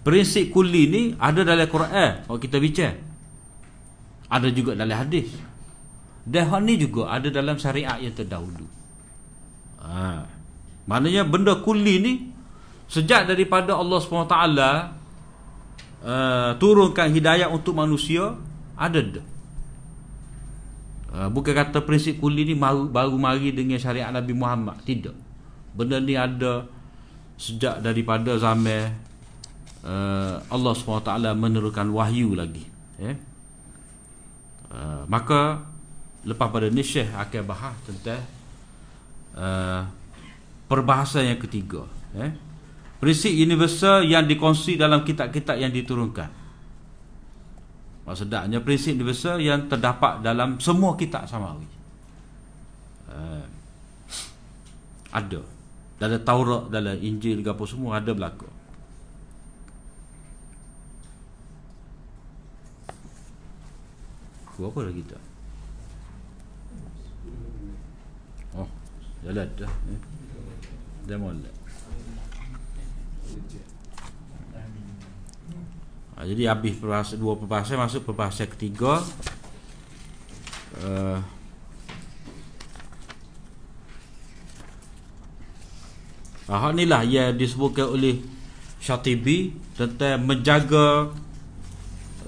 prinsip kulli ni ada dalam Quran. Kalau kita bincang ada juga dalam hadis. Dan ni juga ada dalam syariat yang terdahulu. Ha. Maknanya benda kulli ni sejak daripada Allah SWT uh, turunkan hidayah untuk manusia ada. Uh, bukan kata prinsip kulli ni baru, baru mari dengan syariat Nabi Muhammad tidak benda ni ada sejak daripada zaman uh, Allah SWT menurunkan wahyu lagi eh? uh, maka lepas pada ni Syekh akan bahas tentang uh, perbahasan yang ketiga eh? Prinsip universal yang dikongsi dalam kitab-kitab yang diturunkan Maksudnya prinsip universal yang terdapat dalam semua kitab samawi. Uh, ada. Dalam Taurat, dalam Injil apa semua ada berlaku. Apa lagi kita? Oh, jalan dah. Eh. Dah mula. Ha, jadi habis perbahasan, dua perbahasan masuk perbahasan ketiga. Uh, Ah inilah yang disebutkan oleh Syatibi tentang menjaga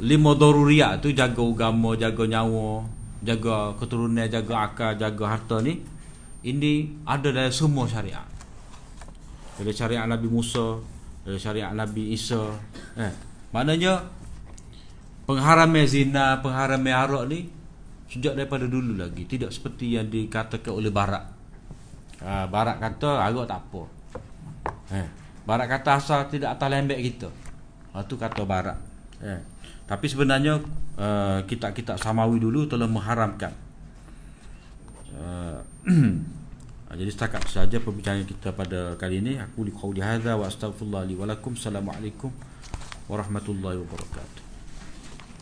lima daruriyat tu jaga agama, jaga nyawa, jaga keturunan, jaga akal, jaga harta ni. Ini ada dalam semua syariat. Dari syariat Nabi Musa, dari syariat Nabi Isa, eh Maknanya pengharaman zina, pengharaman arak ni sejak daripada dulu lagi tidak seperti yang dikatakan oleh barat. Ha, barat kata arak tak apa. Eh, barat kata asal tidak atas lembek kita. Ha kata barat. Eh. Tapi sebenarnya uh, kitab-kitab Samawi dulu telah mengharamkan. Uh, jadi setakat saja perbincangan kita pada kali ini. Aku li qauli wa astaghfirullah li wa lakum. ورحمة الله وبركاته.